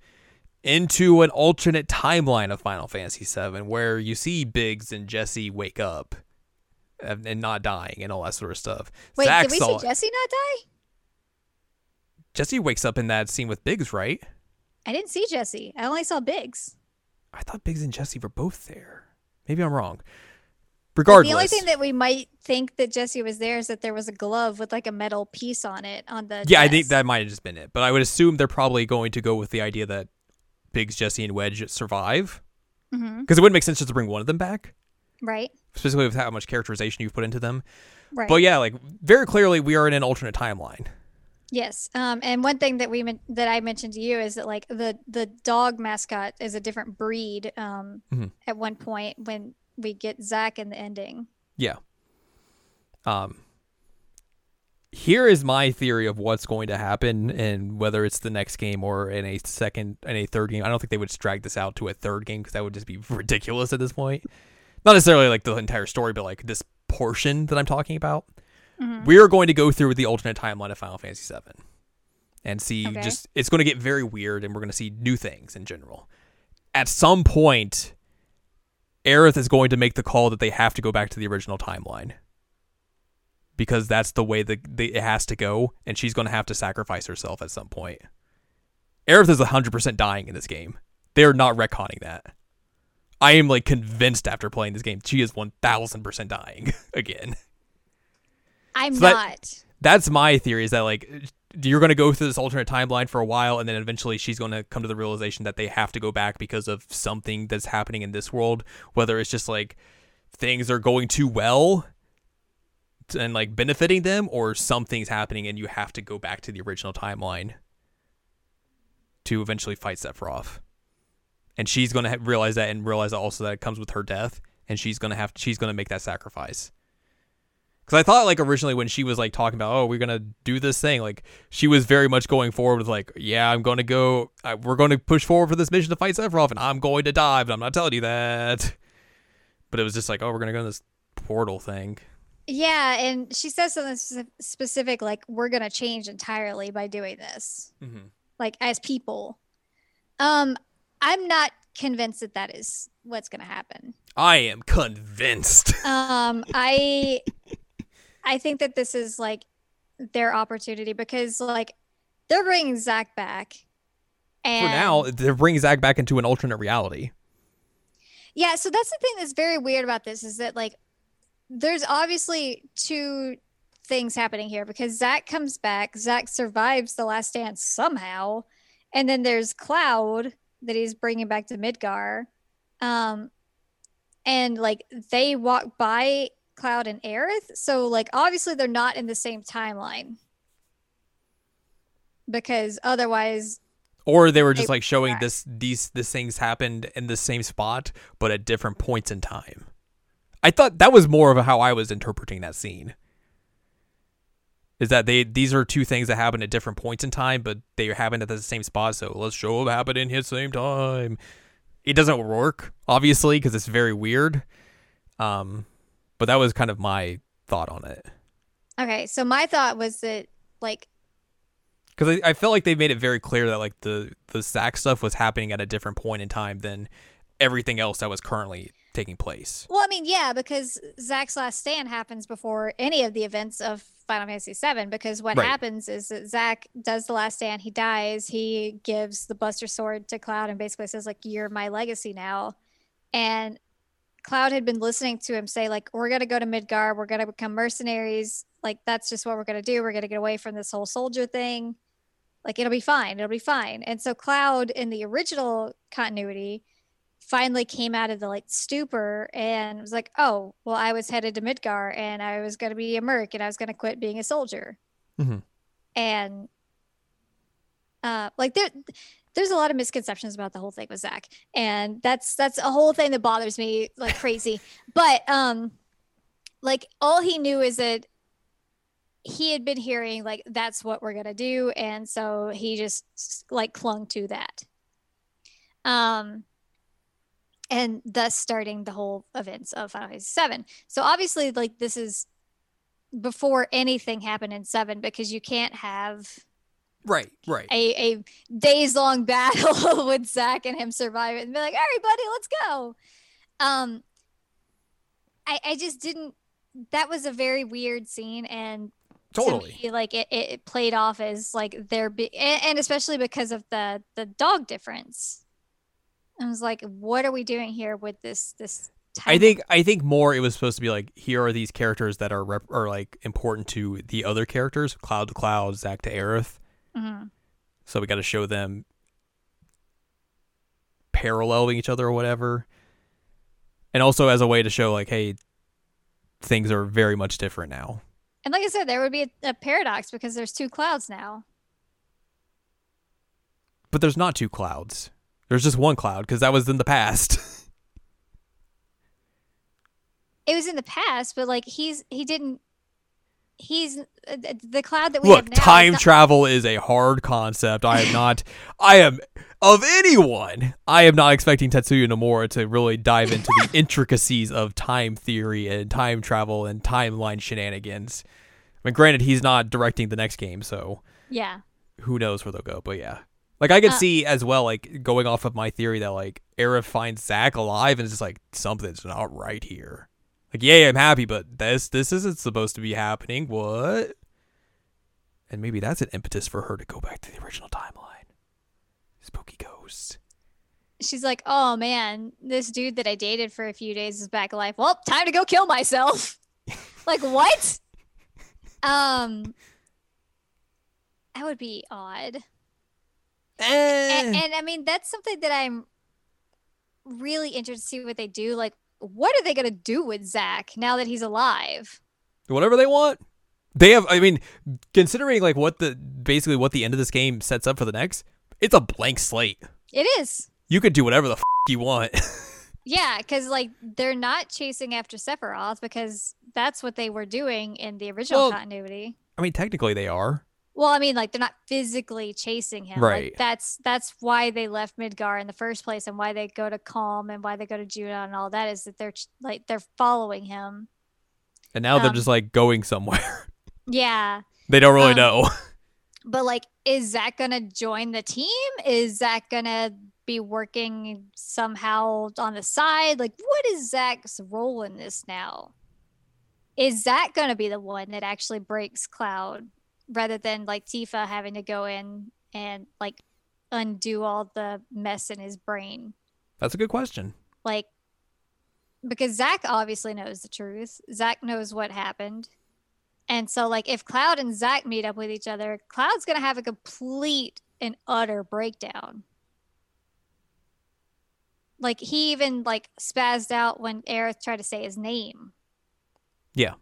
into an alternate timeline of Final Fantasy VII, where you see Biggs and Jessie wake up and, and not dying and all that sort of stuff. Wait, Zack did we saw- see Jessie not die? Jessie wakes up in that scene with Biggs, right? I didn't see Jessie. I only saw Biggs. I thought Biggs and Jessie were both there. Maybe I'm wrong. Regardless, the only thing that we might think that Jessie was there is that there was a glove with like a metal piece on it on the. yeah, I think that might have just been it. But I would assume they're probably going to go with the idea that Biggs, Jessie, and Wedge survive mm-hmm. because it wouldn't make sense just to bring one of them back, Right. Specifically with how much characterization you've put into them. Right. But yeah, like very clearly, we are in an alternate timeline. Yes. Um, and one thing that we that I mentioned to you is that like the the dog mascot is a different breed. Um, Mhm. at one point when we get Zack in the ending. Yeah. Um. Here is my theory of what's going to happen, and whether it's the next game or in a second, in a third game. I don't think they would drag this out to a third game because that would just be ridiculous at this point. Not necessarily like the entire story, but like this portion that I'm talking about. Mhm. We are going to go through the alternate timeline of Final Fantasy VII. and see Okay. just it's going to get very weird and we're going to see new things in general. At some point Aerith is going to make the call that they have to go back to the original timeline. Because that's the way that the, it has to go and she's going to have to sacrifice herself at some point. Aerith is 100% dying in this game. They're not retconning that. I am like convinced after playing this game she is 1000% dying again. I'm So that- not. That's my theory is that like you're going to go through this alternate timeline for a while and then eventually she's going to come to the realization that they have to go back because of something that's happening in this world whether it's just like things are going too well and like benefiting them or something's happening and you have to go back to the original timeline to eventually fight Sephiroth. And she's going to ha- realize that and realize also that it comes with her death and she's going to have she's going to make that sacrifice. Cuz I thought like originally when she was like talking about oh we're going to do this thing like she was very much going forward with like yeah I'm going to go I, we're going to push forward for this mission to fight Sephiroth and I'm going to die but I'm not telling you that. But it was just like oh we're going to go in this portal thing. Yeah, and she says something specific like we're gonna change entirely by doing this, Mm-hmm. like as people. Um, I'm not convinced that that is what's gonna happen. I am convinced. Um, I, I think that this is like their opportunity because like they're bringing Zack back, and For now, they're bringing Zack back into an alternate reality. Yeah, so that's the thing that's very weird about this is that like there's obviously two things happening here because Zack comes back, Zack survives the last dance somehow, and then there's Cloud that he's bringing back to Midgar. Um and like they walk by Cloud and Aerith, so like obviously they're not in the same timeline. Because otherwise Or they were just They- like showing this these this things happened in the same spot but at different points in time. I thought that was more of how I was interpreting that scene. Is that they these are two things that happen at different points in time, but they happen at the same spot, so let's show them happening at the same time. It doesn't work, obviously, because it's very weird. Um, but that was kind of my thought on it. okay, so my thought was that like because I, I felt like they made it very clear that like the the Zack stuff was happening at a different point in time than everything else that was currently taking place. Well, I mean, yeah, because Zack's last stand happens before any of the events of Final Fantasy VII. Because what Right. happens is that Zack does the last stand, he dies, he gives the Buster Sword to Cloud, and basically says like, "You're my legacy now." And Cloud had been listening to him say like, "We're gonna go to Midgar, we're gonna become mercenaries. Like that's just what we're gonna do. We're gonna get away from this whole soldier thing. Like it'll be fine. It'll be fine." And so Cloud in the original continuity finally came out of the like stupor and was like, "Oh, well, I was headed to Midgar and I was going to be a merc and I was going to quit being a soldier." Mhm. And uh, like there, there's a lot of misconceptions about the whole thing with Zack, and that's that's a whole thing that bothers me like crazy. but um, like all he knew is that he had been hearing like that's what we're gonna do, and so he just like clung to that. Um, and thus starting the whole events of Final Fantasy Seven. So obviously, like this is before anything happened in Seven because you can't have Right, right. a, a days long battle with Zack and him survive it and be like, everybody, let's go. Um, I I just didn't. That was a very weird scene, and Totally. to me, like it, it it played off as like there be and, and especially because of the the dog difference. I was like, what are we doing here with this this? I think I think more it was supposed to be like here are these characters that are rep- are like important to the other characters, Cloud to Cloud, Zack to Aerith. Mhm. So we got to show them paralleling each other or whatever. And also as a way to show like hey things are very much different now. And like I said, there would be a, a paradox because there's two clouds now. But there's not two clouds. There's just one cloud because that was in the past. It was in the past, but like he's he didn't. He's uh, the cloud that we have Look, is time not- travel is a hard concept. I am not I am of anyone, I am not expecting Tetsuya Nomura to really dive into the intricacies of time theory and time travel and timeline shenanigans. I mean, granted, he's not directing the next game, so yeah. who knows where they'll go? But yeah, like I could Uh, see as well, like going off of my theory that like Aerith finds Zack alive and it's just like something's not right here. Like, yay, I'm happy, but this this isn't supposed to be happening. What? And maybe that's an impetus for her to go back to the original timeline. Spooky ghost. She's like, oh man, this dude that I dated for a few days is back alive. Well, time to go kill myself. like what? Um, that would be odd. And, and I mean, that's something that I'm really interested to see what they do. Like, what are they gonna do with Zack now that he's alive? whatever they want. They have. I mean, considering like what the basically what the end of this game sets up for the next, it's a blank slate. It is. You could do whatever the f- you want. Yeah, because like they're not chasing after Sephiroth because that's what they were doing in the original Well- continuity. I mean, technically they are. Well, I mean, like they're not physically chasing him. Right. Like, that's that's why they left Midgar in the first place, and why they go to Kalm, and why they go to Judah, and all that is that they're ch- like they're following him. And now they're Um, just like going somewhere. Yeah, they don't really um, know. but like, is Zack gonna join the team? Is Zack gonna be working somehow on the side? Like, what is Zack's role in this now? Is Zack gonna be the one that actually breaks Cloud rather than like Tifa having to go in and like undo all the mess in his brain? That's a good question. Like, because Zack obviously knows the truth. Zack knows what happened. And so, like, if Cloud and Zack meet up with each other, Cloud's going to have a complete and utter breakdown. Like, he even, like, spazzed out when Aerith tried to say his name. Yeah.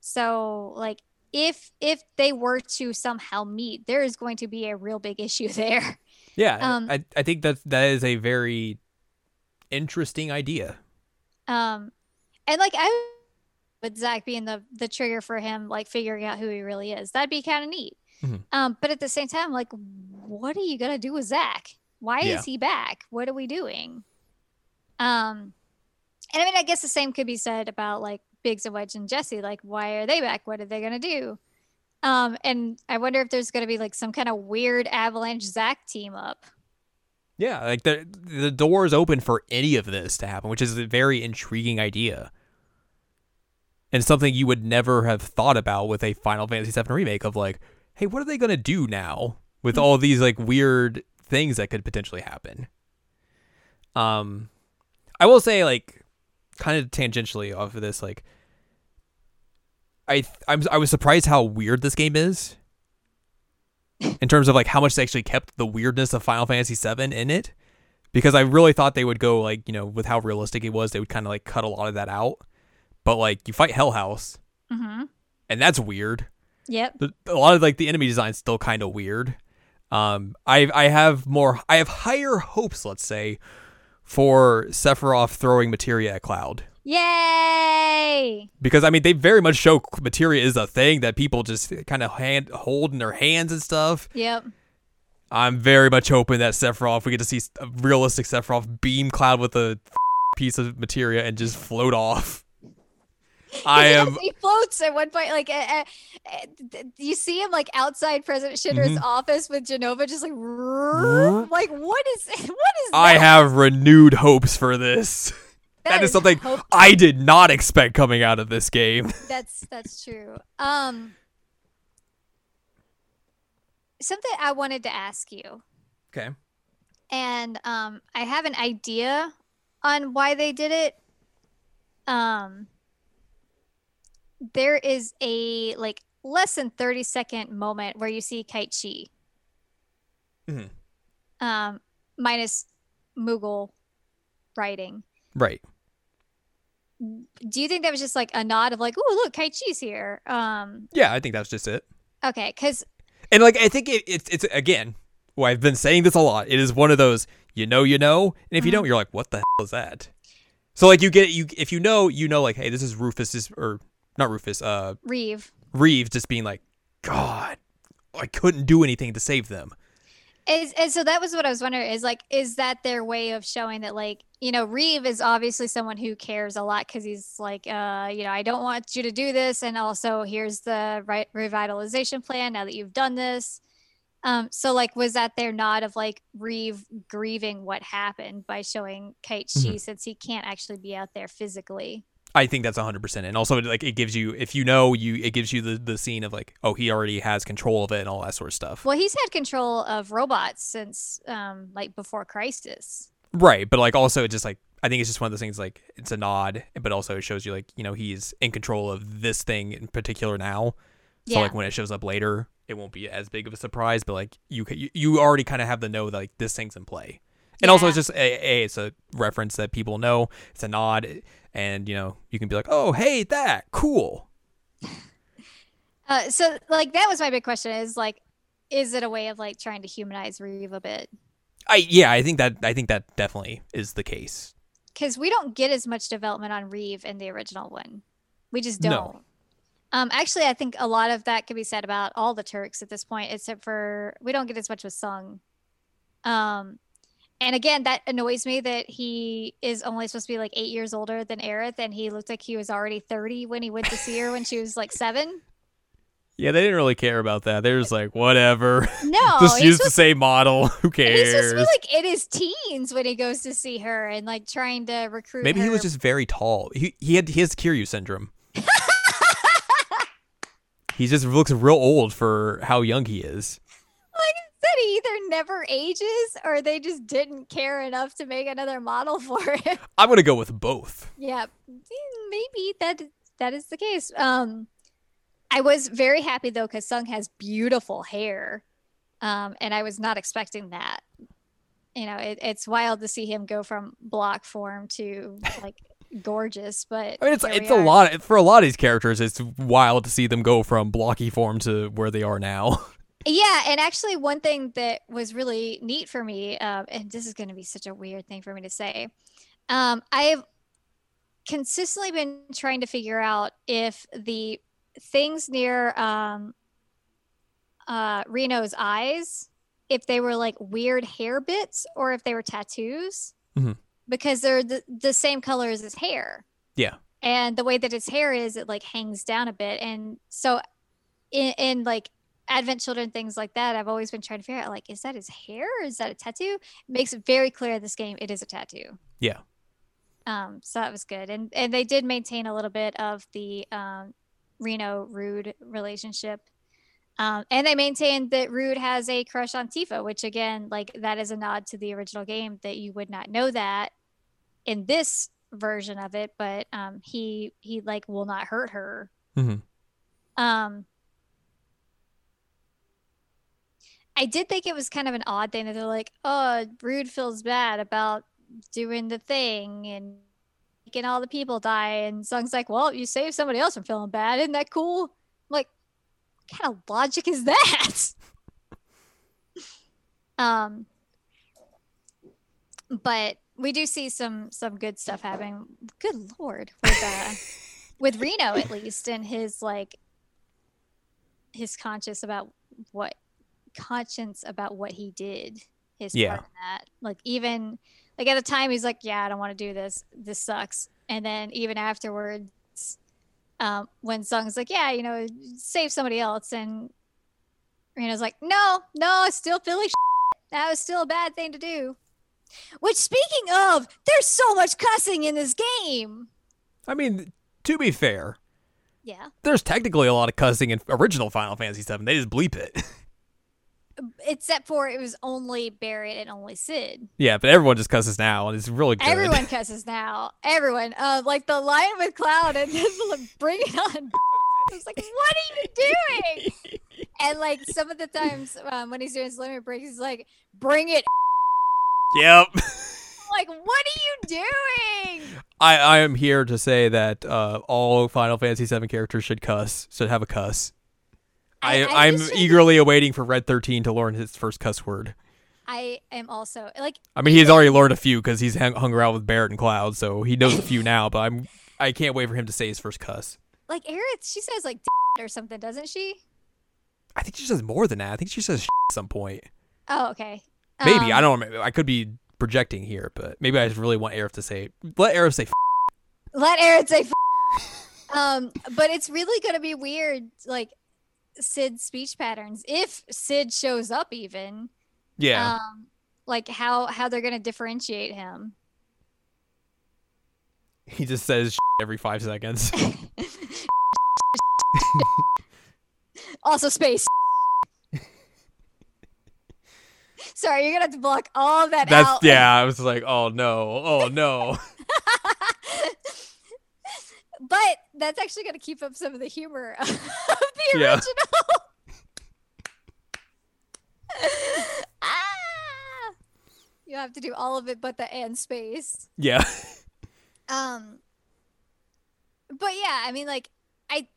So, like, if if they were to somehow meet, there is going to be a real big issue there. Yeah, Um, I I think that that is a very interesting idea. Um, and like I with Zack being the the trigger for him, like figuring out who he really is, that'd be kind of neat. Mhm. Um, but at the same time, like, what are you gonna do with Zack? Why Yeah. is he back? What are we doing? Um, and I mean, I guess the same could be said about like Biggs and Wedge and Jessie. Like, why are they back? What are they gonna do? Um, and I wonder if there's gonna be like some kind of weird Avalanche Zack team up. Yeah, like the the door is open for any of this to happen, which is a very intriguing idea. And something you would never have thought about with a Final Fantasy VII remake of like, hey, what are they gonna do now with all these like weird things that could potentially happen? Um, I will say like, kind of tangentially off of this, like, I I'm I was surprised how weird this game is. In terms of like how much they actually kept the weirdness of Final Fantasy VII in it, because I really thought they would go like you know with how realistic it was, they would kind of like cut a lot of that out. But like you fight Hell House, Mm-hmm. and that's weird. Yep. The, a lot of like the enemy design's still kind of weird. Um, I I have more I have higher hopes, let's say, for Sephiroth throwing materia at Cloud. Yay! Because I mean, they very much show materia is a thing that people just kind of hand hold in their hands and stuff. Yep. I'm very much hoping that Sephiroth, we get to see a realistic Sephiroth beam Cloud with a piece of materia and just float off. I Yes, am. He floats at one point. Like, uh, uh, you see him like outside President Shitter's Mhm. office with Jenova, just like, like what is what is I that? have renewed hopes for this. That is something hope- I did not expect coming out of this game. that's that's true. Um, something I wanted to ask you, Okay. and um, I have an idea on why they did it. Um, there is a like less than 30 second moment where you see Cait Sith. Mhm. Um, minus Moogle writing. Right. Do you think that was just like a nod of like, oh look, Cait Sith's here? Um, Yeah, I think that's just it. okay, because And like, I think it, it's it's again. Well, I've been saying this a lot. It is one of those you know, you know, and if you Mhm. don't, you're like, what the hell is that? So like, you get you if you know, you know, like, hey, this is Rufus, is or not Rufus, uh, Reeve. Reeve's just being like, God, I couldn't do anything to save them. Is, and so that was what I was wondering is like, is that their way of showing that, like, you know, Reeve is obviously someone who cares a lot because he's like, uh, you know, I don't want you to do this. And also, here's the right revitalization plan now that you've done this. Um, so like, was that their nod of like Reeve grieving what happened by showing Cait Sith Mhm. since he can't actually be out there physically? I think that's 100%. And also like it gives you if you know you it gives you the the scene of like oh he already has control of it and all that sort of stuff. Well, he's had control of robots since um, like before Crisis. Right, but like also it just like I think it's just one of those things like it's a nod, but also it shows you like you know he's in control of this thing in particular now. So Yeah. like when it shows up later, it won't be as big of a surprise. But like you you already kind of have the know that like this thing's in play, and also it's just a, a it's a reference that people know. It's a nod, and you know you can be like oh hey that cool. Uh, so like that was my big question is like, is it a way of like trying to humanize Reeve a bit? I yeah I think that I think that definitely is the case. Because we don't get as much development on Reeve in the original one. We just don't. Um, actually, I think a lot of that could be said about all the Turks at this point, except for we don't get as much with Tseng. Um, and again, that annoys me that he is only supposed to be like eight years older than Aerith, and he looked like he was already 30 when he went to see her when she was like seven. Yeah, they didn't really care about that. They're just like whatever, No, just use the same model. Who he's supposed cares? to be like in his teens when he goes to see her and like trying to recruit Maybe he was just very tall. He he had he has Kiryu syndrome. he just looks real old for how young he is. like that he either never ages or they just didn't care enough to make another model for it? I'm gonna go with both. yeah, mm, maybe that that is the case. Um, I was very happy though because Tseng has beautiful hair, um, and I was not expecting that. You know, it, it's wild to see him go from block form to like gorgeous, but I mean, it's it's a are. lot for a lot of these characters. It's wild to see them go from blocky form to where they are now. Yeah, and actually, one thing that was really neat for me, uh, and this is going to be such a weird thing for me to say, um, I've consistently been trying to figure out if the things near um, uh, Reno's eyes, if they were like weird hair bits or if they were tattoos, Mhm. because they're the, the same color as his hair. Yeah. And the way that his hair is, it like hangs down a bit. And so, in, in like Advent Children, things like that, I've always been trying to figure out like, is that his hair or is that a tattoo? It makes it very clear this game it is a tattoo. Yeah. Um, so that was good. And and they did maintain a little bit of the um, Reno Rude relationship. Um, and they maintained that Rude has a crush on Tifa, which again, like that is a nod to the original game that you would not know that in this version of it, but um, he he like will not hurt her. Mhm. Um, I did think it was kind of an odd thing that they're like, oh, Rude feels bad about doing the thing and making all the people die. And Tseng's like, well, you saved somebody else from feeling bad. Isn't that cool? I'm like, what kind of logic is that? um, but we do see some some good stuff happening. Good lord, with uh, with Reno at least, and his like his conscious about what conscience about what he did. His Yeah. part in that, like even like at the time he's like, yeah, I don't want to do this. This sucks. And then even afterwards, um, when Tseng's like, yeah, you know, save somebody else, and Reno's like, no, no, I still feel like that was still a bad thing to do. Which, speaking of, there's so much cussing in this game. I mean, to be fair, Yeah. there's technically a lot of cussing in original Final Fantasy VII. They just bleep it. Except for it was only Barret and only Sid. yeah, but everyone just cusses now, and it's really good. Everyone cusses now. Everyone. Uh, like the line with Cloud and bring it on. I was like, what are you doing? and like some of the times um, when he's doing his limit breaks, he's like, bring it. Yep. Like, what are you doing? I, I am here to say that uh, all Final Fantasy VII characters should cuss, should have a cuss. I, I- I I'm just- eagerly awaiting for Red 13 to learn his first cuss word. I am also like, I mean, he's already learned a few because he's hung, hung around with Barret and Cloud, so he knows a few now. But I'm I can't wait for him to say his first cuss. like Aerith, she says like or something, doesn't she? I think she says more than that. I think she says at some point. Oh, okay. Maybe I Um, don't. know. I could be projecting here, but maybe I just really want Aerith to say. Let Aerith say. let Aaron say. F- um, but it's really gonna be weird. Like Sid's speech patterns if Sid shows up even. Yeah. Um like how how they're going to differentiate him. he just says every five seconds. Also space. Sorry, you're going to have to block all that That's out. yeah. I was like, oh no, oh no. but that's actually going to keep up some of the humor of the Yeah. original. ah! You have to do all of it but the and space. yeah. Um but yeah, I mean like I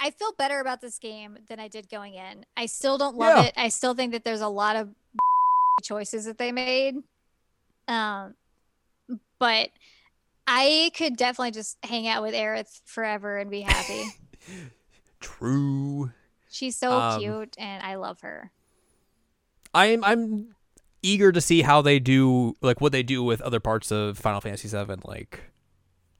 I feel better about this game than I did going in. I still don't love Yeah. it. I still think that there's a lot of choices that they made. Um but I could definitely just hang out with Aerith forever and be happy. True. She's so Um, cute and I love her. I'm I'm eager to see how they do like what they do with other parts of Final Fantasy VII. Like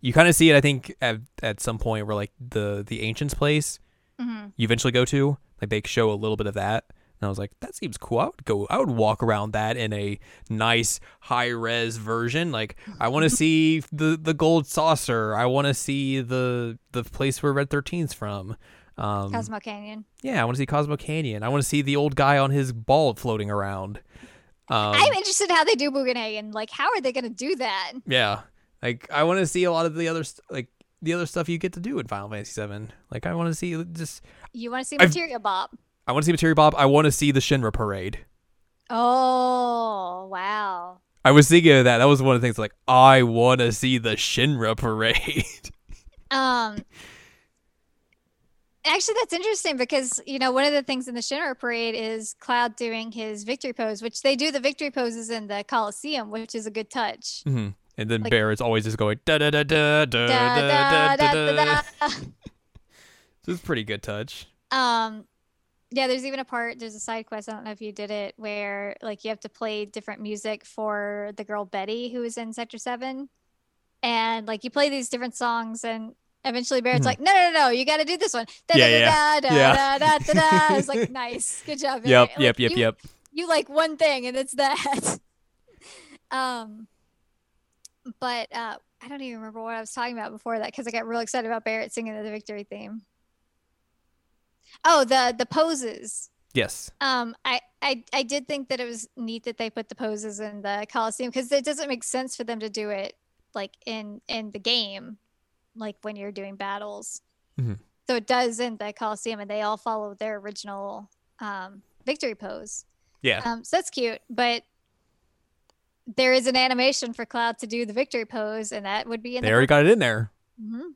you kind of see it, I think, at at some point where like the the ancients place hmm you eventually go to, like they show a little bit of that. And I was like, that seems cool. I would go. I would walk around that in a nice high res version. Like, I want to see the the gold saucer. I want to see the the place where Red 13's from. Um, Cosmo Canyon. yeah, I want to see Cosmo Canyon. I want to see the old guy on his ball floating around. Um, I'm interested in how they do Bugenhagen. Like, how are they going to do that? yeah, like I want to see a lot of the other st- like the other stuff you get to do in Final Fantasy VII. Like, I want to see just You want to see I've- Materia Bob? I want to see Materia Bob. I want to see the Shinra parade. Oh, wow. I was thinking of that. That was one of the things like I want to see the Shinra parade. Um, actually, that's interesting because you know one of the things in the Shinra parade is Cloud doing his victory pose, which they do the victory poses in the Coliseum, which is a good touch. hmm And then Like- Barret's always just going da da da da da Da, da da, da da, da. da, da. So it's a pretty good touch. Um, yeah, there's even a part. There's a side quest. I don't know if you did it, where like you have to play different music for the girl Betty who is in Sector Seven, and like you play these different songs, and eventually Barret's Mhm. like, "No, no, no, no, you got to do this one." Yeah, yeah. It's like nice, good job. Yep, yep, Like, yep, you, yep. You like one thing, and it's that. um, but uh, I don't even remember what I was talking about before that because I got real excited about Barrett singing the victory theme. Oh, the the poses. Yes. Um, I, I I did think that it was neat that they put the poses in the Coliseum because it doesn't make sense for them to do it like in in the game, like when you're doing battles. Mhm. So it does in the Coliseum, and they all follow their original um, victory pose. Yeah. Um, so that's cute, but there is an animation for Cloud to do the victory pose, and that would be in They the already got it in there. Mhm.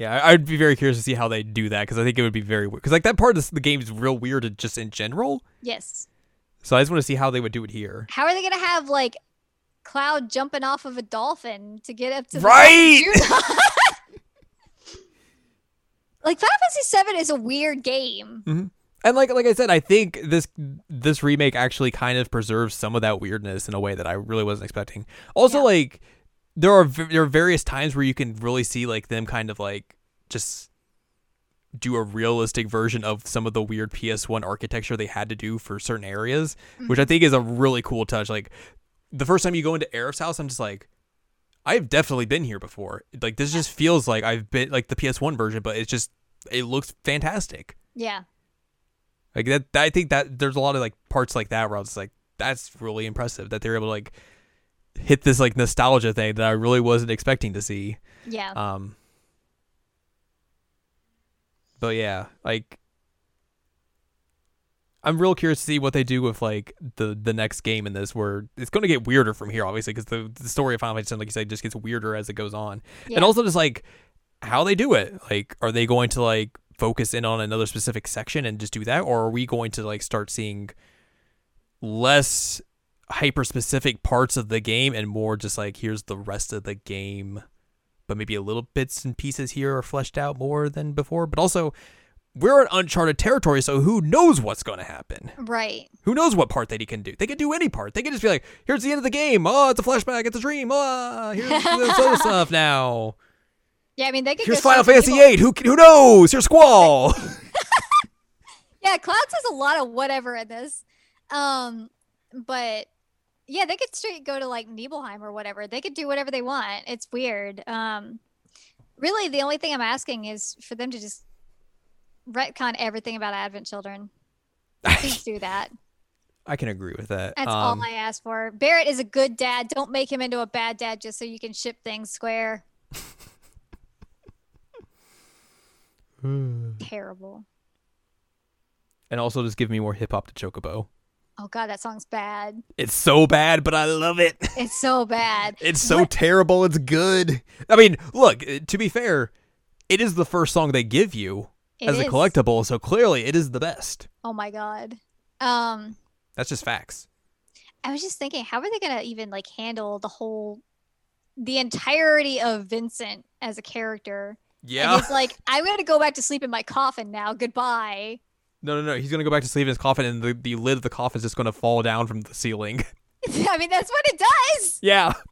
Yeah, I'd be very curious to see how they do that because I think it would be very weird. Because like that part of the game is real weird just in general. Yes. So I just want to see how they would do it here. How are they gonna have like Cloud jumping off of a dolphin to get up to the Right! Like Final Fantasy Seven is a weird game. Mm-hmm. And like like I said, I think this this remake actually kind of preserves some of that weirdness in a way that I really wasn't expecting. Also, Yeah. like there are there are various times where you can really see like them kind of like just do a realistic version of some of the weird PS1 architecture they had to do for certain areas, which I mm-hmm. think is a really cool touch. Like the first time you go into Aerith's house, I'm just like I've definitely been here before. Like this just feels like I've been like the PS1 version, but it's just it looks fantastic. Yeah. Like that, I think that there's a lot of like parts like that where I was like, that's really impressive that they're able to like hit this like nostalgia thing that I really wasn't expecting to see. Yeah. Um, but yeah, like I'm real curious to see what they do with like the the next game in this, where it's going to get weirder from here, obviously, because the, the story of Final Fantasy, like you said, just gets weirder as it goes on, yeah. and also just like how they do it. Like, are they going to like focus in on another specific section and just do that, or are we going to like start seeing less hyper specific parts of the game and more just like here's the rest of the game, but maybe a little bits and pieces here are fleshed out more than before. But also, we're in uncharted territory, so who knows what's going to happen? right. Who knows what part that he can do? They can do any part. They can just be like, "Here's the end of the game. Oh, it's a flashback. It's a dream. Oh, here's this other stuff now." Yeah, I mean they could. Here's Final Fantasy evil. VIII. Who who knows? Here's Squall. Yeah, Cloud says a lot of whatever in this. Um, but yeah, they could straight go to like Nibelheim or whatever. They could do whatever they want. It's weird. Um, really, the only thing I'm asking is for them to just retcon everything about Advent Children. Please do that. I can agree with that. That's Um, all I ask for. Barret is a good dad. Don't make him into a bad dad just so you can ship things square. Terrible. and also just give me more hip hop de Chocobo. Oh god, that song's bad. It's so bad, but I love it. It's so bad. It's so What- terrible. It's good. I mean, look. uh, To be fair, it is the first song they give you It as a collectible, so clearly it is the best. Oh my god. Um That's just facts. I was just thinking, how are they gonna even like handle the whole the entirety of Vincent as a character? And Yeah. he's like, I'm gonna go back to sleep in my coffin now. Goodbye. No, no, no. He's gonna go back to sleep in his coffin, and the, the lid of the coffin is just gonna fall down from the ceiling. I mean, that's what it does. yeah.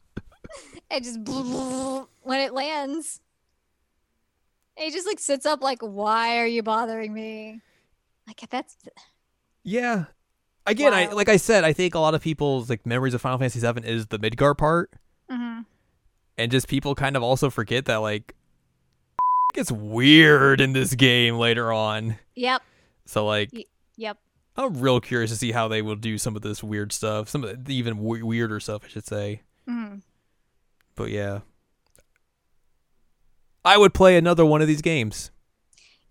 It just when it lands. And he just like sits up, like, why are you bothering me? Like that's Yeah. Again, I like I said, I think a lot of people's like memories of Final Fantasy VII is the Midgar part, Mhm. and just people kind of also forget that like gets weird in this game later on. Yep. So like, Yep. I'm real curious to see how they will do some of this weird stuff, some of the even w- weirder stuff, I should say. Mhm. But yeah, I would play another one of these games.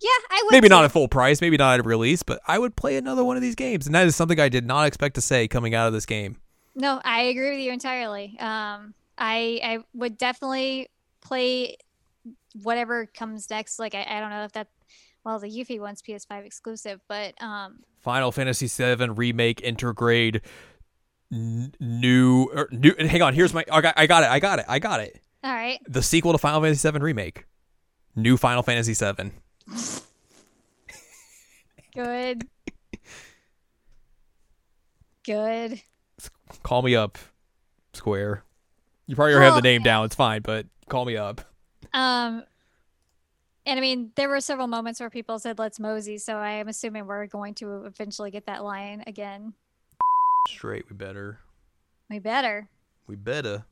Yeah, I would. Maybe not at full price, maybe not at release, but I would play another one of these games, and that is something I did not expect to say coming out of this game. No, I agree with you entirely. Um, I I would definitely play whatever comes next. Like I, I don't know if that well the Yuffie one's PS5 exclusive, but um Final Fantasy VII remake intergrade n- new er, new. Hang on, here's my. I got, I got it. I got it. I got it. all right. The sequel to Final Fantasy VII remake, new Final Fantasy VII. Good. Good. Call me up, Square. You probably already have the name down. It's fine, but call me up. Um and I mean there were several moments where people said let's mosey, so I am assuming we're going to eventually get that line again. Straight. We better. We better. We better.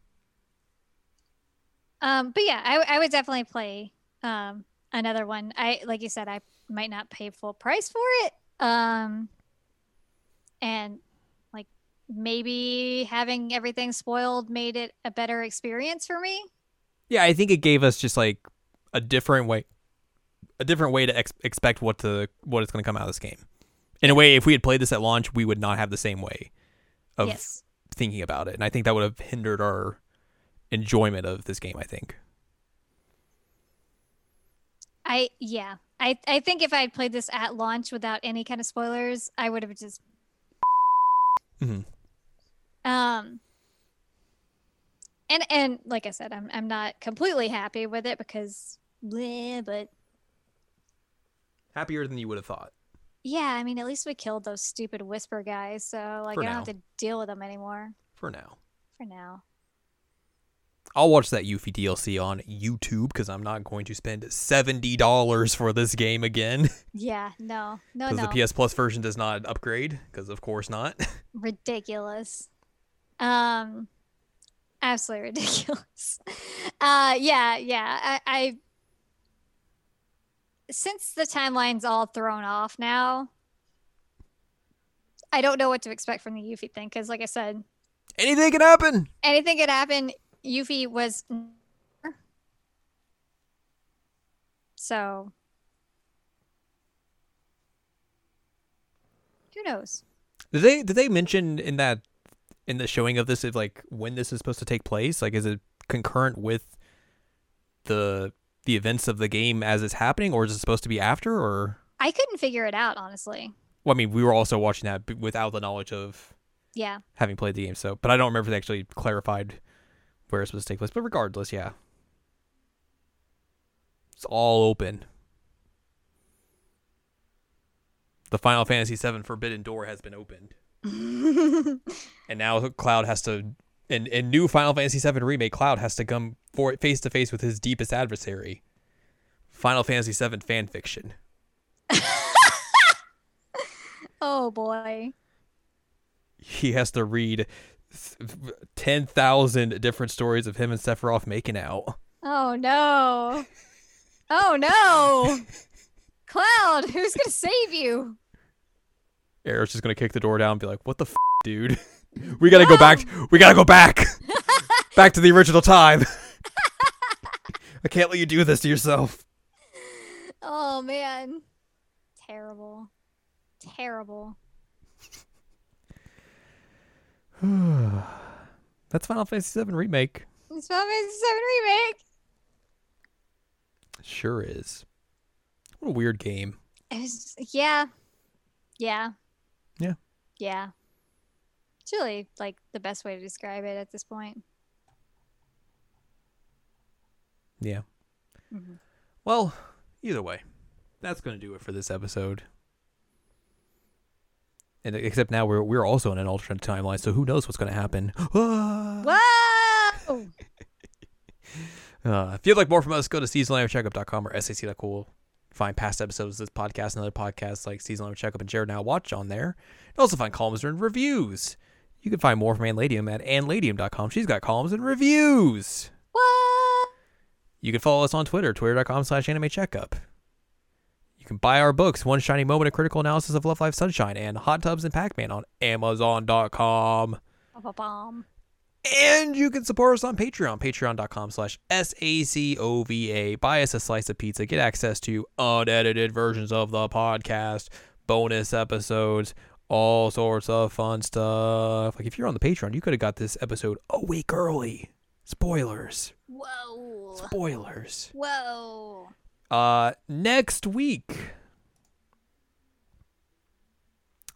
Um, but yeah, I, I would definitely play um another one. I like you said, I might not pay full price for it. Um, and like maybe having everything spoiled made it a better experience for me. Yeah, I think it gave us just like a different way, a different way to ex- expect what to what is going to come out of this game. In a way, if we had played this at launch, we would not have the same way of yes. thinking about it, and I think that would have hindered our enjoyment of this game. I think. I yeah. I I think if I had played this at launch without any kind of spoilers, I would have just Mhm. um and and like I said, I'm I'm not completely happy with it because bleh, but Happier than you would have thought. Yeah, I mean, at least we killed those stupid whisper guys, so like For I don't now. have to deal with them anymore For now, for now. I'll watch that Yuffie DLC on YouTube because I'm not going to spend seventy dollars for this game again Yeah, no, no, because no, the PS Plus version does not upgrade. Because of course not. ridiculous. Um, absolutely ridiculous. Uh, yeah, yeah. I, I since the timeline's all thrown off now, I don't know what to expect from the Yuffie thing because, like I said, Anything can happen. anything can happen. Yuffie was so. Who knows? Did they did they mention in that in the showing of this if like when this is supposed to take place? Like is it concurrent with the the events of the game as it's happening or is it supposed to be after or I couldn't figure it out, honestly. well, I mean, we were also watching that without the knowledge of Yeah. having played the game, so but I don't remember if they actually clarified where it's supposed to take place. But regardless, yeah. It's all open. The Final Fantasy VII Forbidden Door has been opened. and now Cloud has to in in new Final Fantasy VII remake, Cloud has to come for face to face with his deepest adversary. Final Fantasy VII fan fiction. Oh boy. He has to read ten thousand different stories of him and Sephiroth making out. Oh no. Oh no. Cloud, who's gonna save you? Aerith's just gonna kick the door down and be like, "What the f, dude? we gotta go back. We gotta go back, back to the original time. I can't let you do this to yourself." Oh man. Terrible. Terrible. That's Final Fantasy VII remake. It's Final Fantasy VII remake. Sure is. What a weird game. It was, yeah. Yeah. Yeah. Yeah. It's really like the best way to describe it at this point. Yeah. Mhm. Well, either way, that's going to do it for this episode. And except now we're we're also in an alternate timeline, so who knows what's going to happen? Ah! Whoa! Uh, if you'd like more from us, go to seasonalcheckup.com or sac.cool. Find past episodes of this podcast and other podcasts like Seasonal Checkup and Jared Now Watch on there. And also find columns and reviews. You can find more from Ann Ladium at annladium.com. She's got columns and reviews. what? You can follow us on Twitter, twitter.com slash anime checkup. You can buy our books, One Shiny Moment, A Critical Analysis of Love Live Sunshine, and Hot Tubs and Pac-Man on Amazon.com. Bomb. And you can support us on Patreon, patreon.com slash S-A-C-O-V-A. Buy us a slice of pizza, get access to unedited versions of the podcast, bonus episodes, all sorts of fun stuff. Like if you're on the Patreon, you could have got this episode a week early. Spoilers. Whoa. Spoilers. Whoa. Uh, next week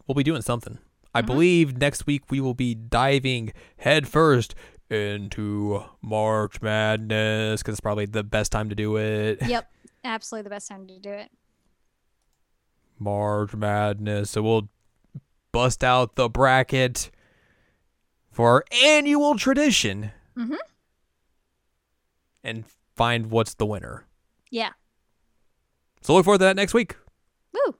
we'll be doing something. I Mhm. believe next week we will be diving headfirst into March Madness because it's probably the best time to do it. Yep. Absolutely the best time to do it. March Madness. So we'll bust out the bracket for our annual tradition Mhm. and find what's the winner. Yeah. So look forward to that next week. Woo.